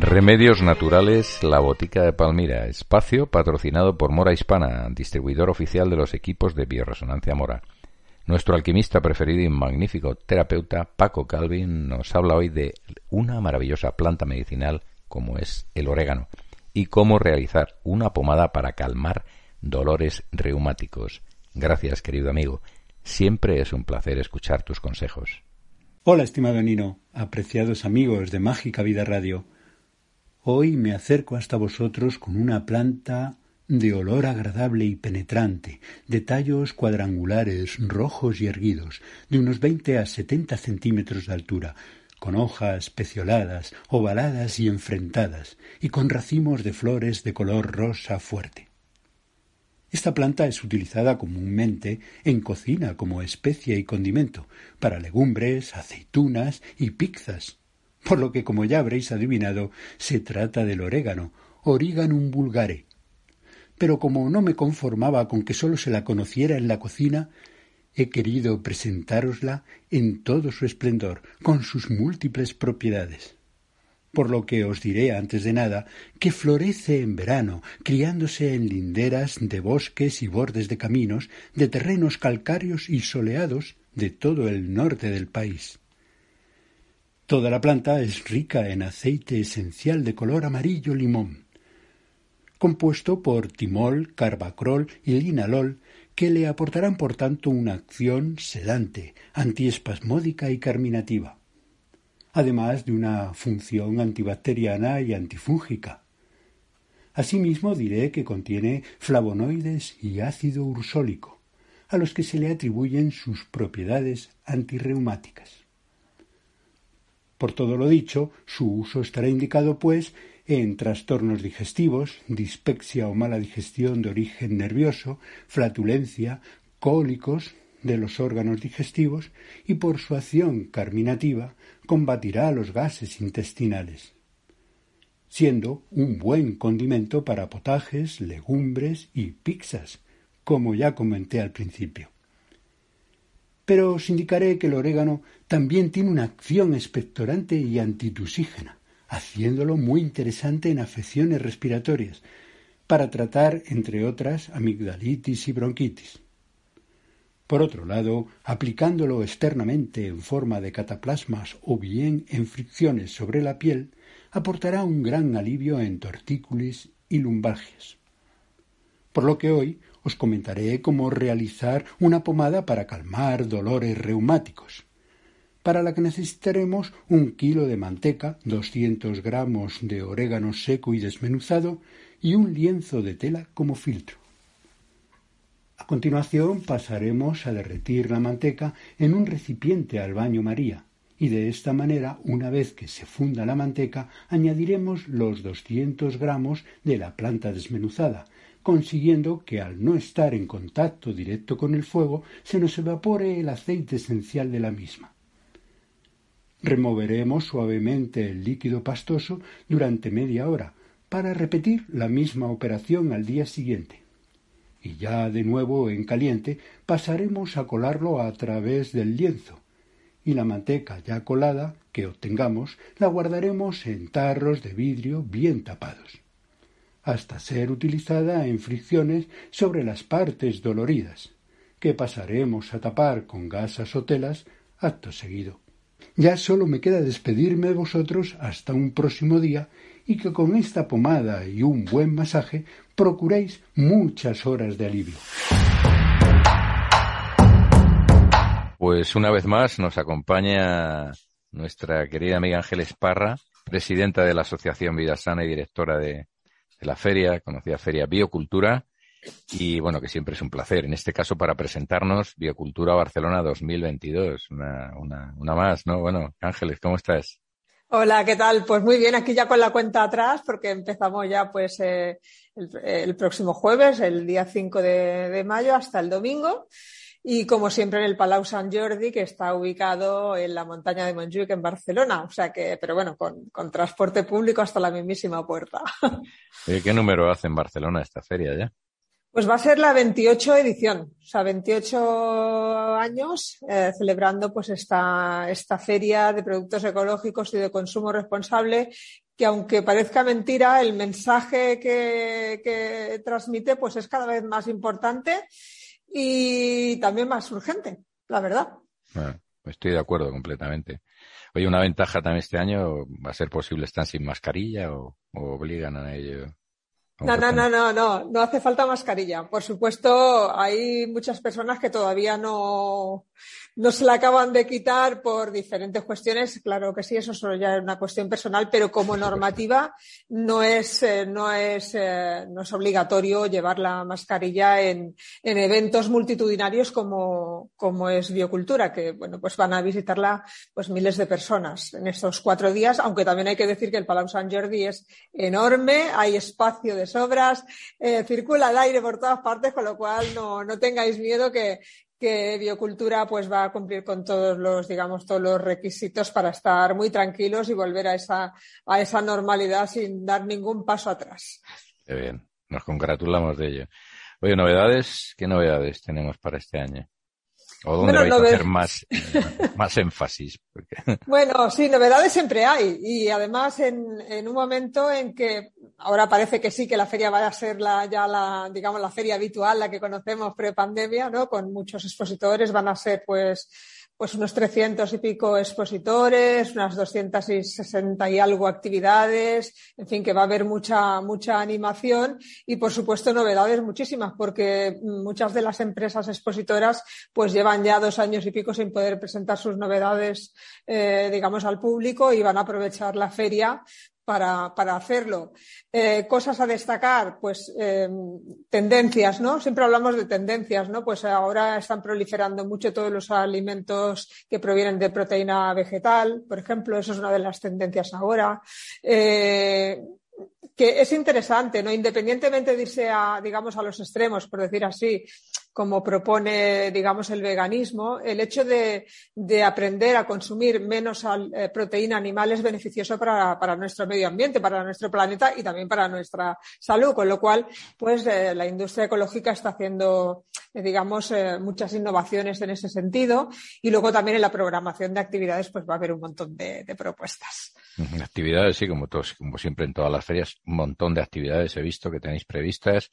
Remedios Naturales, la Botica de Palmira, espacio patrocinado por Mora Hispana, distribuidor oficial de los equipos de bioresonancia Mora. Nuestro alquimista preferido y magnífico terapeuta, Paco Calvin, nos habla hoy de una maravillosa planta medicinal como es el orégano y cómo realizar una pomada para calmar dolores reumáticos. Gracias, querido amigo. Siempre es un placer escuchar tus consejos. Hola, estimado Nino, apreciados amigos de Mágica Vida Radio. Hoy me acerco hasta vosotros con una planta de olor agradable y penetrante, de tallos cuadrangulares, rojos y erguidos, de unos veinte a setenta centímetros de altura, con hojas pecioladas, ovaladas y enfrentadas, y con racimos de flores de color rosa fuerte. Esta planta es utilizada comúnmente en cocina como especia y condimento, para legumbres, aceitunas y pizzas, por lo que, como ya habréis adivinado, se trata del orégano, Origanum vulgare. Pero como no me conformaba con que sólo se la conociera en la cocina, he querido presentárosla en todo su esplendor, con sus múltiples propiedades. Por lo que os diré antes de nada que florece en verano, criándose en linderas de bosques y bordes de caminos, de terrenos calcáreos y soleados de todo el norte del país. Toda la planta es rica en aceite esencial de color amarillo limón, compuesto por timol, carbacrol y linalol, que le aportarán por tanto una acción sedante, antiespasmódica y carminativa, además de una función antibacteriana y antifúngica. Asimismo diré que contiene flavonoides y ácido ursólico, a los que se le atribuyen sus propiedades antirreumáticas. Por todo lo dicho, su uso estará indicado, pues, en trastornos digestivos, dispepsia o mala digestión de origen nervioso, flatulencia, cólicos de los órganos digestivos y por su acción carminativa combatirá los gases intestinales, siendo un buen condimento para potajes, legumbres y pizzas, como ya comenté al principio. Pero os indicaré que el orégano también tiene una acción expectorante y antitusígena, haciéndolo muy interesante en afecciones respiratorias, para tratar, entre otras, amigdalitis y bronquitis. Por otro lado, aplicándolo externamente en forma de cataplasmas o bien en fricciones sobre la piel, aportará un gran alivio en tortícolis y lumbalgias. Por lo que hoy os comentaré cómo realizar una pomada para calmar dolores reumáticos, para la que necesitaremos un kilo de manteca, 200 gramos de orégano seco y desmenuzado y un lienzo de tela como filtro. A continuación pasaremos a derretir la manteca en un recipiente al baño María y de esta manera, una vez que se funda la manteca, añadiremos los 200 gramos de la planta desmenuzada, consiguiendo que al no estar en contacto directo con el fuego se nos evapore el aceite esencial de la misma. Removeremos suavemente el líquido pastoso durante media hora para repetir la misma operación al día siguiente. Y ya de nuevo en caliente pasaremos a colarlo a través del lienzo. Y la manteca ya colada que obtengamos la guardaremos en tarros de vidrio bien tapados hasta ser utilizada en fricciones sobre las partes doloridas que pasaremos a tapar con gasas o telas acto seguido. Ya solo me queda despedirme de vosotros hasta un próximo día y que con esta pomada y un buen masaje procuréis muchas horas de alivio. Pues una vez más nos acompaña nuestra querida amiga Ángeles Parra, presidenta de la Asociación Vida Sana y directora de, la feria, conocida Feria Biocultura, y bueno, que siempre es un placer, en este caso para presentarnos Biocultura Barcelona 2022, una, una, una más, ¿no? Bueno, Ángeles, ¿cómo estás? Hola, ¿qué tal? Pues muy bien, aquí ya con la cuenta atrás, porque empezamos ya pues eh, el, próximo jueves, el día 5 de, mayo, hasta el domingo. Y como siempre en el Palau Sant Jordi, que está ubicado en la montaña de Montjuic, en Barcelona. O sea que, pero bueno, con, con transporte público hasta la mismísima puerta. ¿Qué número hace en Barcelona esta feria ya? Pues va a ser la 28 edición, o sea, 28 años eh, celebrando pues esta, esta feria de productos ecológicos y de consumo responsable que aunque parezca mentira, el mensaje que, que transmite pues es cada vez más importante y también más urgente, la verdad. estoy de acuerdo completamente. Oye, una ventaja también este año va a ser posible estar sin mascarilla o obligan a ello. No, no, no, no, no, no hace falta mascarilla. Por supuesto, hay muchas personas que todavía no, no se la acaban de quitar por diferentes cuestiones. Claro que sí, eso solo ya es una cuestión personal, pero como normativa no es, eh, no es, eh, no es obligatorio llevar la mascarilla en, en eventos multitudinarios como, como es biocultura, que bueno, pues van a visitarla pues miles de personas en estos cuatro días, aunque también hay que decir que el Palau Sant Jordi es enorme, hay espacio de sobras, eh, circula el aire por todas partes, con lo cual no, no tengáis miedo que, que Biocultura pues va a cumplir con todos los, digamos, todos los requisitos para estar muy tranquilos y volver a esa, a esa normalidad sin dar ningún paso atrás. Qué bien, nos congratulamos de ello. Oye, novedades, ¿qué novedades tenemos para este año? ¿O dónde vais a hacer más, más énfasis? Bueno, sí, novedades siempre hay. Y además en, en, un momento en que ahora parece que sí, que la feria va a ser la, ya la, digamos, la feria habitual, la que conocemos pre-pandemia, ¿no? Con muchos expositores, van a ser pues pues unos 300 y pico expositores, unas 260 y algo actividades, en fin, que va a haber mucha, mucha animación y, por supuesto, novedades muchísimas, porque muchas de las empresas expositoras pues llevan ya dos años y pico sin poder presentar sus novedades, eh, digamos, al público y van a aprovechar la feria para, para hacerlo. Eh, cosas a destacar, pues eh, tendencias, ¿no? Siempre hablamos de tendencias, ¿no? Pues ahora están proliferando mucho todos los alimentos que provienen de proteína vegetal, por ejemplo, eso es una de las tendencias ahora. Eh, que es interesante, ¿no? Independientemente de irse a, digamos, a los extremos, por decir así, como propone, digamos, el veganismo, el hecho de, aprender a consumir menos eh, proteína animal es beneficioso para, nuestro medio ambiente, para nuestro planeta y también para nuestra salud, con lo cual, pues, eh, la industria ecológica está haciendo, eh, digamos, muchas innovaciones en ese sentido y luego también en la programación de actividades, pues va a haber un montón de, de propuestas. Actividades, sí, como todos, como siempre en todas las ferias, un montón de actividades he visto que tenéis previstas,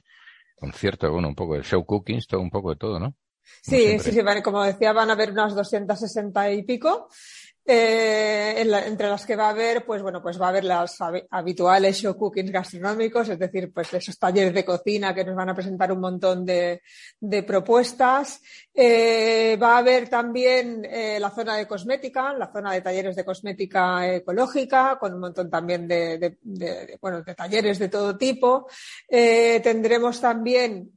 concierto, bueno, un poco de show cookings, todo un poco de todo, ¿no? sí, sí, sí, como decía, van a haber unas 260 y pico eh, entre las que va a haber, pues bueno, pues va a haber las habituales show cookings gastronómicos, es decir, pues esos talleres de cocina que nos van a presentar un montón de, propuestas. Eh, va a haber también eh, la zona de cosmética, la zona de talleres de cosmética ecológica, con un montón también de, bueno, de talleres de todo tipo. tendremos también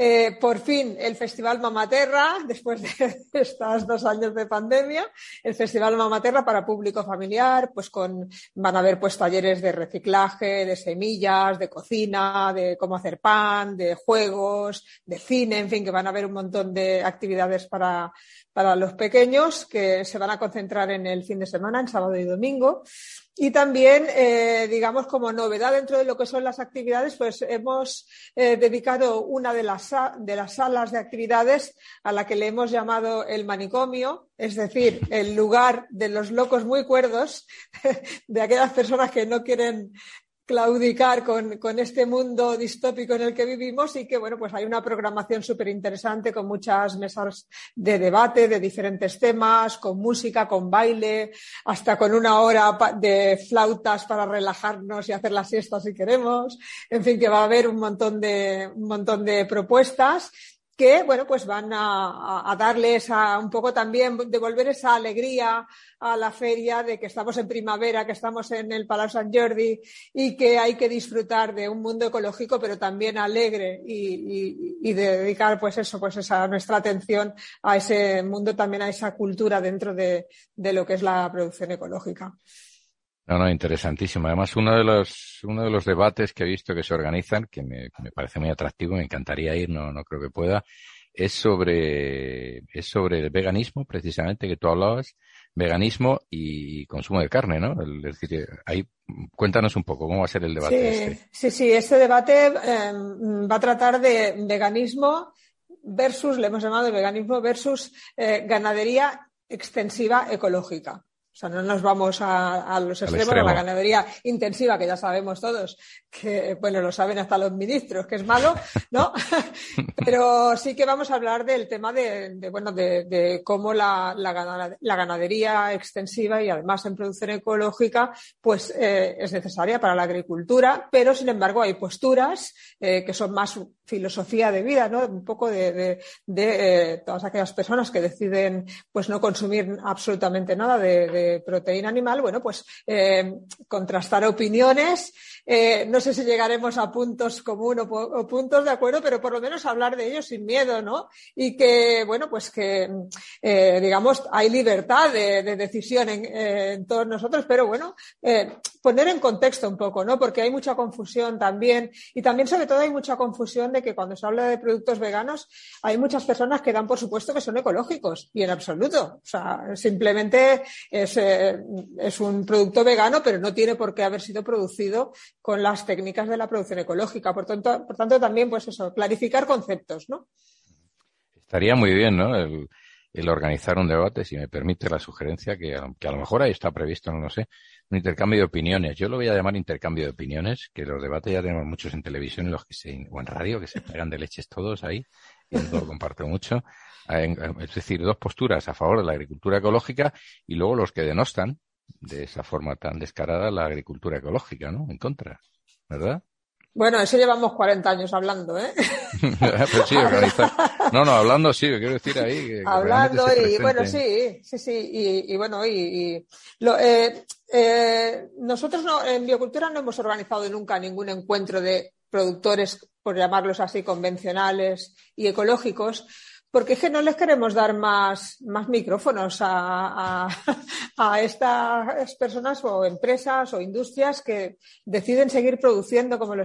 eh, por fin, el Festival Mamaterra, después de estos dos años de pandemia, el Festival Mamaterra para público familiar, pues con, van a haber pues talleres de reciclaje, de semillas, de cocina, de cómo hacer pan, de juegos, de cine, en fin, que van a haber un montón de actividades para, para los pequeños que se van a concentrar en el fin de semana, en sábado y domingo. Y también, eh, digamos, como novedad dentro de lo que son las actividades, pues hemos eh, dedicado una de las, de las salas de actividades a la que le hemos llamado el manicomio, es decir, el lugar de los locos muy cuerdos, de aquellas personas que no quieren claudicar con, con, este mundo distópico en el que vivimos y que, bueno, pues hay una programación súper interesante con muchas mesas de debate de diferentes temas, con música, con baile, hasta con una hora de flautas para relajarnos y hacer la siesta si queremos. En fin, que va a haber un montón de, un montón de propuestas que bueno pues van a, darles a un poco también devolver esa alegría a la feria de que estamos en primavera, que estamos en el Palau Sant Jordi y que hay que disfrutar de un mundo ecológico pero también alegre y, dedicar pues eso pues esa nuestra atención a ese mundo también a esa cultura dentro de lo que es la producción ecológica. No, no, interesantísimo. Además, uno de los, uno de los debates que he visto que se organizan, que me, me parece muy atractivo, me encantaría ir, no, no creo que pueda, es sobre, es sobre el veganismo, precisamente, que tú hablabas, veganismo y consumo de carne, ¿no? es decir, ahí, cuéntanos un poco cómo va a ser el debate. Sí, este. sí, sí, este debate em, va a tratar de veganismo versus, le hemos llamado veganismo versus eh, ganadería extensiva ecológica. O sea, no nos vamos a, los extremos de la ganadería intensiva, que ya sabemos todos, que, bueno, lo saben hasta los ministros, que es malo, ¿no? Pero sí que vamos a hablar del tema de, bueno, de, cómo la, ganadería extensiva y además en producción ecológica, pues eh, es necesaria para la agricultura, pero sin embargo hay posturas eh, que son más filosofía de vida, ¿no? Un poco de, eh, todas aquellas personas que deciden, pues, no consumir absolutamente nada de proteína animal, bueno, pues eh, contrastar opiniones. Eh, no sé si llegaremos a puntos comunes o, puntos de acuerdo, pero por lo menos hablar de ellos sin miedo, ¿no? Y que, bueno, pues que, eh, digamos, hay libertad de, decisión en, todos nosotros, pero bueno, poner en contexto un poco, ¿no? Porque hay mucha confusión también y también sobre todo hay mucha confusión de que cuando se habla de productos veganos hay muchas personas que dan por supuesto que son ecológicos y en absoluto. O sea, simplemente es es un producto vegano, pero no tiene por qué haber sido producido con las técnicas de la producción ecológica. Por tanto, por tanto también, pues eso, clarificar conceptos, ¿no? Estaría muy bien, ¿no? El, organizar un debate, si me permite la sugerencia, que a, a lo mejor ahí está previsto, no lo sé, un intercambio de opiniones. Yo lo voy a llamar intercambio de opiniones, que los debates ya tenemos muchos en televisión los que se, o en radio, que se pegan de leches todos ahí, y lo comparto mucho es decir, dos posturas a favor de la agricultura ecológica y luego los que denostan de esa forma tan descarada la agricultura ecológica, ¿no? En contra, ¿verdad? Bueno, eso llevamos 40 años hablando, ¿eh? sí, No, no, hablando sí, quiero decir ahí. hablando y bueno, sí, sí, sí, y, bueno, y, lo, eh, eh, nosotros no, en biocultura no hemos organizado nunca ningún encuentro de productores, por llamarlos así, convencionales y ecológicos, porque es que no les queremos dar más, más micrófonos a, a, estas personas o empresas o industrias que deciden seguir produciendo como lo,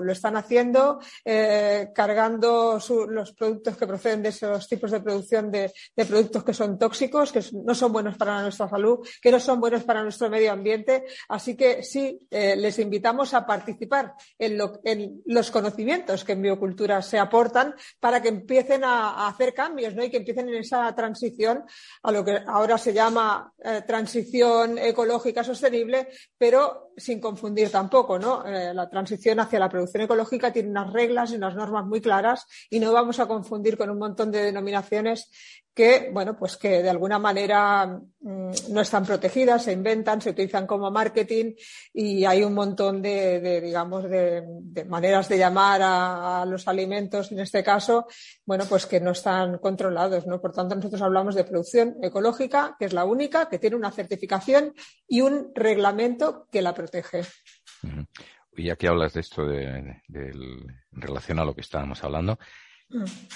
lo, están haciendo, eh, cargando los productos que proceden de esos tipos de producción de, productos que son tóxicos, que no son buenos para nuestra salud, que no son buenos para nuestro medio ambiente. Así que sí, eh, les invitamos a participar en, los conocimientos que en biocultura se aportan para que empiecen a, a hacer cambios ¿no? y que empiecen en esa transición a lo que ahora se llama eh, transición ecológica sostenible, pero sin confundir tampoco. ¿no? Eh, la transición hacia la producción ecológica tiene unas reglas y unas normas muy claras y no vamos a confundir con un montón de denominaciones que, bueno, pues que de alguna manera mm, no están protegidas, se inventan, se utilizan como marketing y hay un montón de, digamos, de, maneras de llamar a, los alimentos, en este caso, bueno, pues que no están controlados, ¿no? Por tanto, nosotros hablamos de producción ecológica, que es la única, que tiene una certificación y un reglamento que la protege. Y ya que hablas de esto de, en relación a lo que estábamos hablando,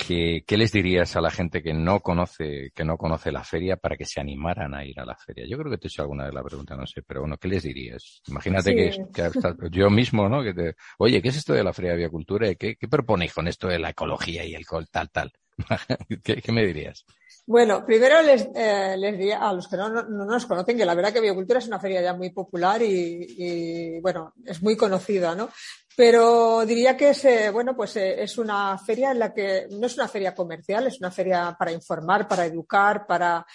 ¿Qué, les dirías a la gente que no conoce, que no conoce la feria para que se animaran a ir a la feria? Yo creo que te he hecho alguna de la pregunta, no sé, pero bueno, ¿qué les dirías? Imagínate que, yo mismo, ¿no? Que te, oye, ¿qué es esto de la feria de biocultura? ¿Qué, qué proponéis con esto de la ecología y el tal, tal? ¿Qué, me dirías? Bueno, primero les, eh, les diría a los que no, nos conocen que la verdad que Biocultura es una feria ya muy popular y, y bueno, es muy conocida, ¿no? Pero diría que es, eh, bueno, pues eh, es una feria en la que no es una feria comercial, es una feria para informar, para educar, para,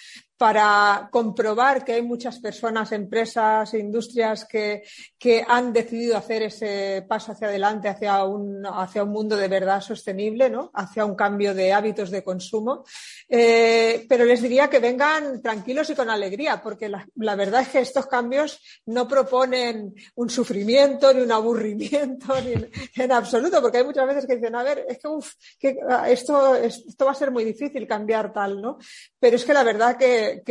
para comprobar que hay muchas personas, empresas, industrias que, que, han decidido hacer ese paso hacia adelante, hacia un, hacia un mundo de verdad sostenible, ¿no? hacia un cambio de hábitos de consumo. Eh, pero les diría que vengan tranquilos y con alegría, porque la, la, verdad es que estos cambios no proponen un sufrimiento ni un aburrimiento en, absoluto, porque hay muchas veces que dicen, a ver, es que, uf, esto, esto va a ser muy difícil cambiar tal, ¿no? Pero es que la verdad que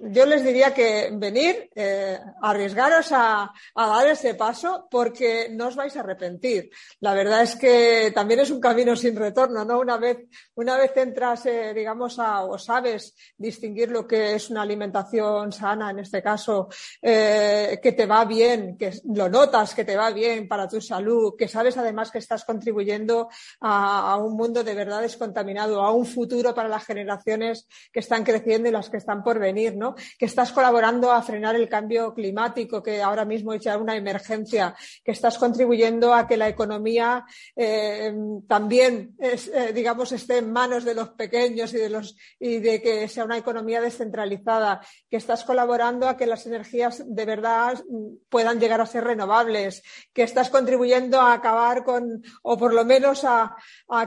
yo les diría que venir, eh, arriesgaros a, dar ese paso porque no os vais a arrepentir. La verdad es que también es un camino sin retorno, ¿no? Una vez, una vez entras, eh, digamos, o sabes distinguir lo que es una alimentación sana, en este caso, eh, que te va bien, que lo notas que te va bien para tu salud, que sabes además que estás contribuyendo a, un mundo de verdad descontaminado, a un futuro para las generaciones que están creciendo y las que están por venir, ¿no? Que estás colaborando a frenar el cambio climático, que ahora mismo es ya una emergencia, que estás contribuyendo a que la economía eh, también, eh, digamos, esté en manos de los pequeños y de los y de que sea una economía descentralizada, que estás colaborando a que las energías de verdad puedan llegar a ser renovables, que estás contribuyendo a acabar con, o por lo menos a,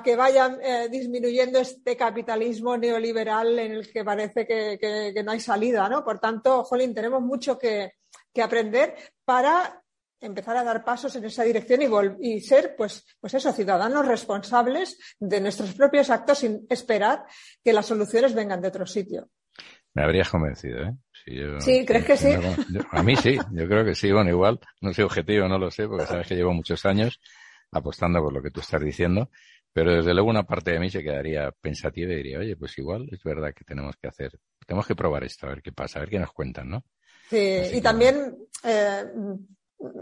que vayan eh, disminuyendo este capitalismo neoliberal en el que parece que que, no hay salida, ¿no? Por tanto, Jolín, tenemos mucho que, aprender para empezar a dar pasos en esa dirección y, y ser, pues, pues eso, ciudadanos responsables de nuestros propios actos sin esperar que las soluciones vengan de otro sitio. Me habrías convencido, ¿eh? Sí, ¿crees que sí? a mí sí, yo creo que sí. Bueno, igual, no soy objetivo, no lo sé, porque sabes que llevo muchos años apostando por lo que tú estás diciendo, pero desde luego una parte de mí se quedaría pensativa y diría, oye, pues igual es verdad que tenemos que hacer, tenemos que probar esto, a ver qué pasa, a ver qué nos cuentan, ¿no? Sí, y también eh,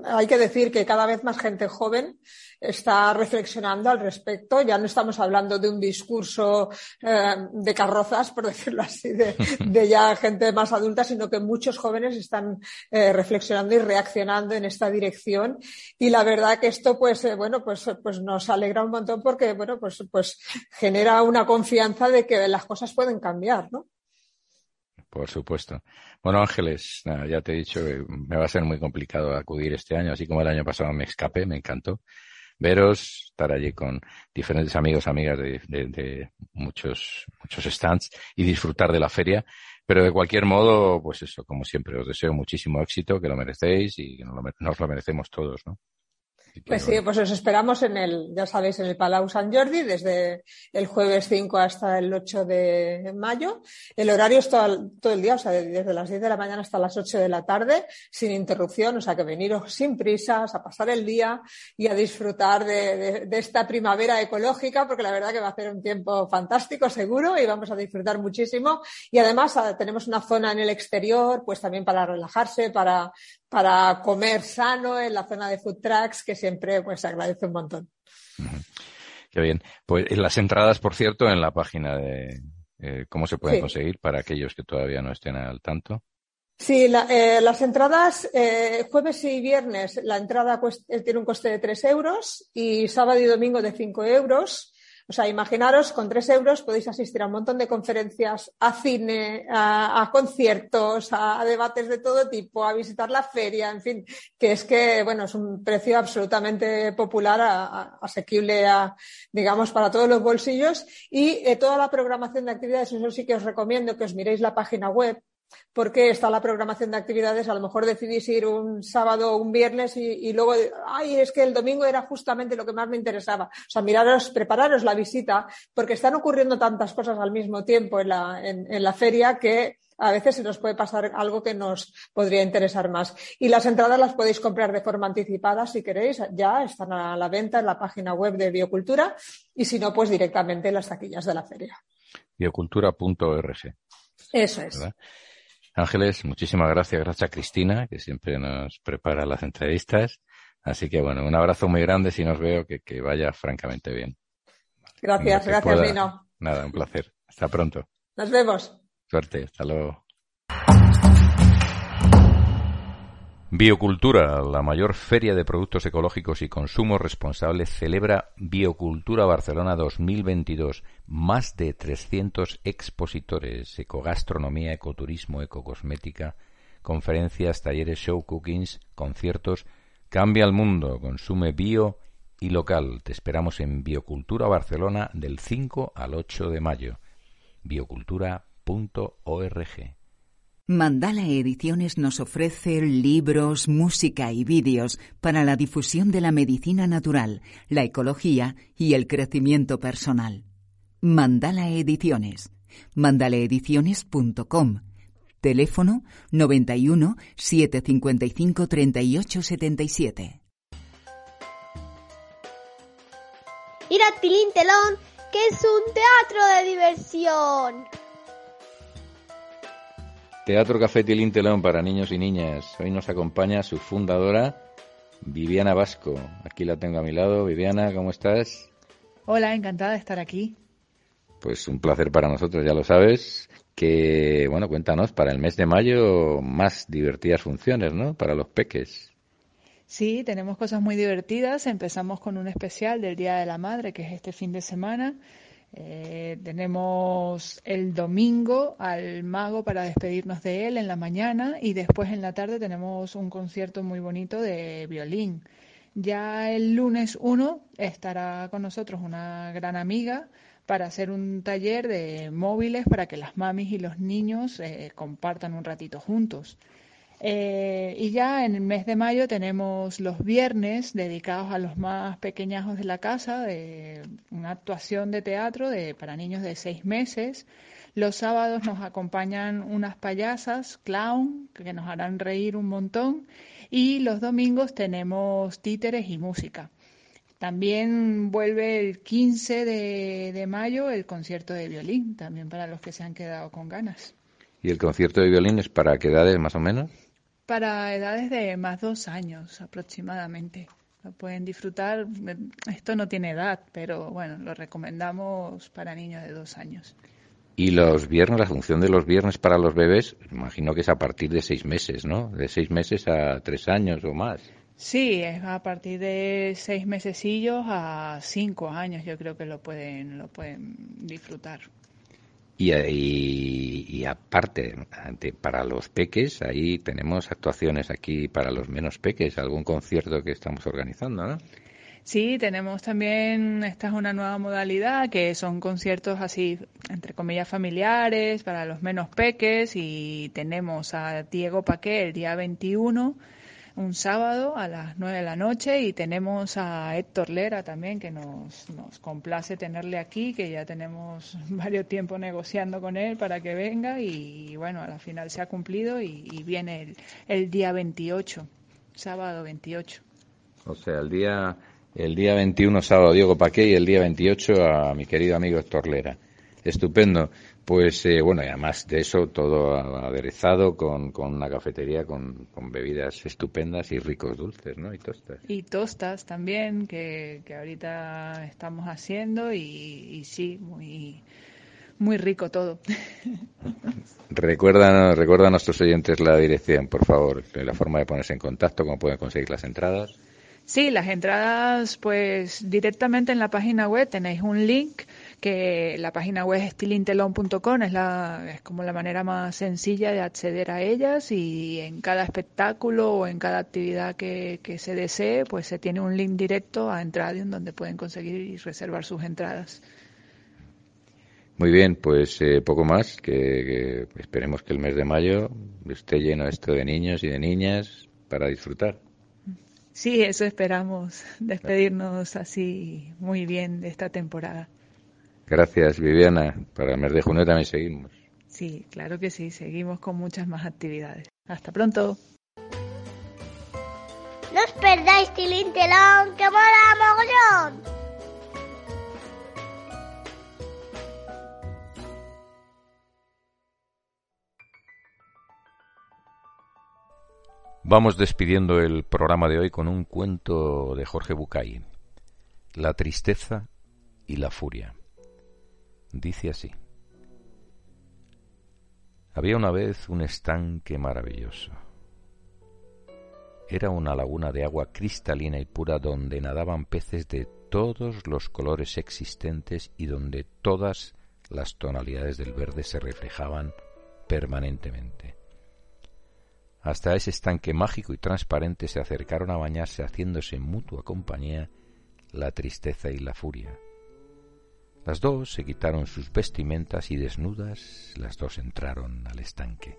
hay que decir que cada vez más gente joven está reflexionando al respecto. Ya no estamos hablando de un discurso eh, de carrozas, por decirlo así, de, ya gente más adulta, sino que muchos jóvenes están eh, reflexionando y reaccionando en esta dirección. Y la verdad que esto, pues, eh, bueno, pues, pues nos alegra un montón porque, bueno, pues, pues genera una confianza de que las cosas pueden cambiar, ¿no? Por supuesto. Bueno, Ángeles, ya te he dicho que me va a ser muy complicado acudir este año, así como el año pasado me escapé, me encantó veros, estar allí con diferentes amigos, amigas de, de, muchos, muchos stands y disfrutar de la feria. Pero de cualquier modo, pues eso, como siempre, os deseo muchísimo éxito, que lo merecéis y que nos lo, nos lo merecemos todos, ¿no? Pues sí, pues os esperamos en el, ya sabéis, en el Palau San Jordi desde el jueves 5 hasta el 8 de mayo. El horario es todo, el día, o sea, desde las 10 de la mañana hasta las 8 de la tarde, sin interrupción, o sea, que veniros sin prisas a pasar el día y a disfrutar de, esta primavera ecológica, porque la verdad que va a ser un tiempo fantástico, seguro, y vamos a disfrutar muchísimo. Y además ah, tenemos una zona en el exterior, pues también para relajarse, para, para comer sano en la zona de food trucks, que siempre pues se agradece un montón. Qué bien. Pues las entradas, por cierto, en la página de eh, cómo se pueden conseguir para aquellos que todavía no estén al tanto. Sí, eh, las entradas eh, jueves y viernes la entrada tiene un coste de 3 euros y sábado y domingo de 5 euros. O sea, imaginaros, con tres euros podéis asistir a un montón de conferencias, a cine, a, conciertos, a, debates de todo tipo, a visitar la feria, en fin, que es que, bueno, es un precio absolutamente popular, asequible, a, digamos, para todos los bolsillos. Y eh, toda la programación de actividades, eso sí que os recomiendo que os miréis la página web, porque está la programación de actividades, a lo mejor decidís ir un sábado o un viernes y, luego, ay, es que el domingo era justamente lo que más me interesaba. O sea, miraros, prepararos la visita, porque están ocurriendo tantas cosas al mismo tiempo en la, en, la feria que a veces se nos puede pasar algo que nos podría interesar más. Y las entradas las podéis comprar de forma anticipada si queréis, ya están a la venta en la página web de Biocultura y si no, pues directamente en las taquillas de la feria. Biocultura.org. Eso es. Ángeles, muchísimas gracias. Gracias a Cristina, que siempre nos prepara las entrevistas. Así que bueno, un abrazo muy grande si nos veo, que, vaya francamente bien. Gracias, gracias, Lino. Nada, un placer. Hasta pronto. Nos vemos. Suerte, hasta luego. Biocultura, la mayor feria de productos ecológicos y consumo responsable, celebra Biocultura Barcelona 2022. Más de 300 expositores, ecogastronomía, ecoturismo, ecocosmética, conferencias, talleres, show cookings, conciertos. Cambia el mundo, consume bio y local. Te esperamos en Biocultura Barcelona del 5 al 8 de mayo. biocultura.org Mandala Ediciones nos ofrece libros, música y vídeos para la difusión de la medicina natural, la ecología y el crecimiento personal. Mandala Ediciones. mandalaediciones.com. Teléfono 91 755 3877. Ir a Tilín Telón, que es un teatro de diversión. Teatro Café Tilín Telón para niños y niñas. Hoy nos acompaña su fundadora, Viviana Vasco. Aquí la tengo a mi lado. Viviana, ¿cómo estás? Hola, encantada de estar aquí. Pues un placer para nosotros, ya lo sabes. Que, bueno, cuéntanos, para el mes de mayo, más divertidas funciones, ¿no? Para los peques. Sí, tenemos cosas muy divertidas. Empezamos con un especial del Día de la Madre, que es este fin de semana. Eh, tenemos el domingo al mago para despedirnos de él en la mañana y después en la tarde tenemos un concierto muy bonito de violín. Ya el lunes 1 estará con nosotros una gran amiga para hacer un taller de móviles para que las mamis y los niños eh, compartan un ratito juntos. Eh, y ya en el mes de mayo tenemos los viernes dedicados a los más pequeñajos de la casa, de una actuación de teatro de, para niños de seis meses. Los sábados nos acompañan unas payasas, clown, que nos harán reír un montón. Y los domingos tenemos títeres y música. También vuelve el 15 de, de mayo el concierto de violín, también para los que se han quedado con ganas. ¿Y el concierto de violín es para qué edades más o menos? Para edades de más dos años aproximadamente. Lo pueden disfrutar. Esto no tiene edad, pero bueno, lo recomendamos para niños de dos años. Y los viernes, la función de los viernes para los bebés, imagino que es a partir de seis meses, ¿no? De seis meses a tres años o más. Sí, es a partir de seis mesecillos a cinco años, yo creo que lo pueden, lo pueden disfrutar. Y, aparte, para los peques, ahí tenemos actuaciones aquí para los menos peques, algún concierto que estamos organizando, ¿no? Sí, tenemos también, esta es una nueva modalidad, que son conciertos así, entre comillas, familiares, para los menos peques, y tenemos a Diego Paqué el día 21, un sábado a las 9 de la noche y tenemos a Héctor Lera también que nos, nos complace tenerle aquí, que ya tenemos varios tiempos negociando con él para que venga y, bueno, a la final se ha cumplido y, viene el, el, día 28, sábado 28. O sea, el día, el día 21 sábado Diego Paqué y el día 28 a mi querido amigo Héctor Lera. Estupendo. Pues eh, bueno, y además de eso, todo aderezado con, con una cafetería con, con, bebidas estupendas y ricos dulces, ¿no? Y tostas. Y tostas también, que, que ahorita estamos haciendo y, y sí, muy, muy rico todo. recuerda, recuerda a nuestros oyentes la dirección, por favor, la forma de ponerse en contacto, cómo pueden conseguir las entradas. Sí, las entradas, pues directamente en la página web tenéis un link que la página web es stilintelon.com es, la, es como la manera más sencilla de acceder a ellas y en cada espectáculo o en cada actividad que, se desee, pues se tiene un link directo a Entradium donde pueden conseguir y reservar sus entradas. Muy bien, pues eh, poco más, que, esperemos que el mes de mayo esté lleno esto de niños y de niñas para disfrutar. Sí, eso esperamos, despedirnos así muy bien de esta temporada. Gracias, Viviana. Para el mes de junio también seguimos. Sí, claro que sí. Seguimos con muchas más actividades. Hasta pronto. No os perdáis Tilintelón, que mola mogollón. Vamos despidiendo el programa de hoy con un cuento de Jorge Bucay, La tristeza y la furia. Dice así. Había una vez un estanque maravilloso. Era una laguna de agua cristalina y pura donde nadaban peces de todos los colores existentes y donde todas las tonalidades del verde se reflejaban permanentemente. Hasta ese estanque mágico y transparente se acercaron a bañarse haciéndose mutua compañía la tristeza y la furia, las dos se quitaron sus vestimentas y desnudas las dos entraron al estanque.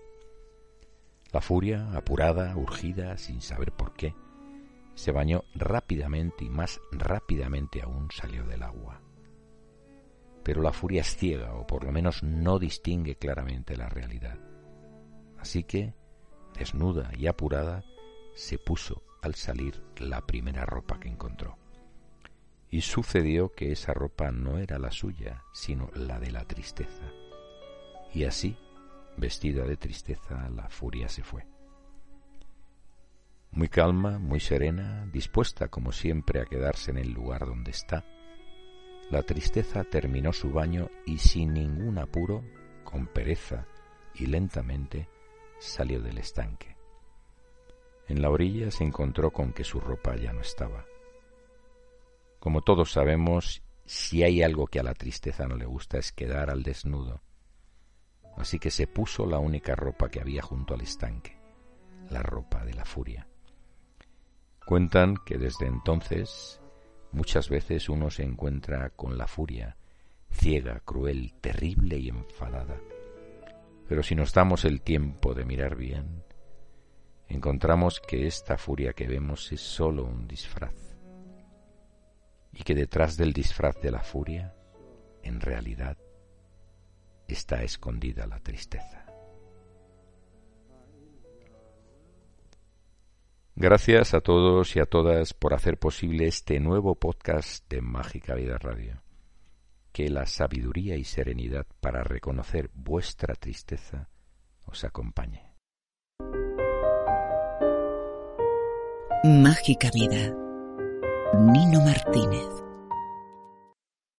La furia, apurada, urgida, sin saber por qué, se bañó rápidamente y más rápidamente aún salió del agua. Pero la furia es ciega, o por lo menos no distingue claramente la realidad. Así que, desnuda y apurada, se puso al salir la primera ropa que encontró. Y sucedió que esa ropa no era la suya, sino la de la tristeza. Y así, vestida de tristeza, la furia se fue. Muy calma, muy serena, dispuesta como siempre a quedarse en el lugar donde está, la tristeza terminó su baño y sin ningún apuro, con pereza y lentamente, salió del estanque. En la orilla se encontró con que su ropa ya no estaba. Como todos sabemos, si hay algo que a la tristeza no le gusta es quedar al desnudo. Así que se puso la única ropa que había junto al estanque, la ropa de la furia. Cuentan que desde entonces muchas veces uno se encuentra con la furia, ciega, cruel, terrible y enfadada. Pero si nos damos el tiempo de mirar bien, encontramos que esta furia que vemos es sólo un disfraz y que detrás del disfraz de la furia, en realidad, está escondida la tristeza. Gracias a todos y a todas por hacer posible este nuevo podcast de Mágica Vida Radio. Que la sabiduría y serenidad para reconocer vuestra tristeza os acompañe. Mágica Vida Nino Martínez.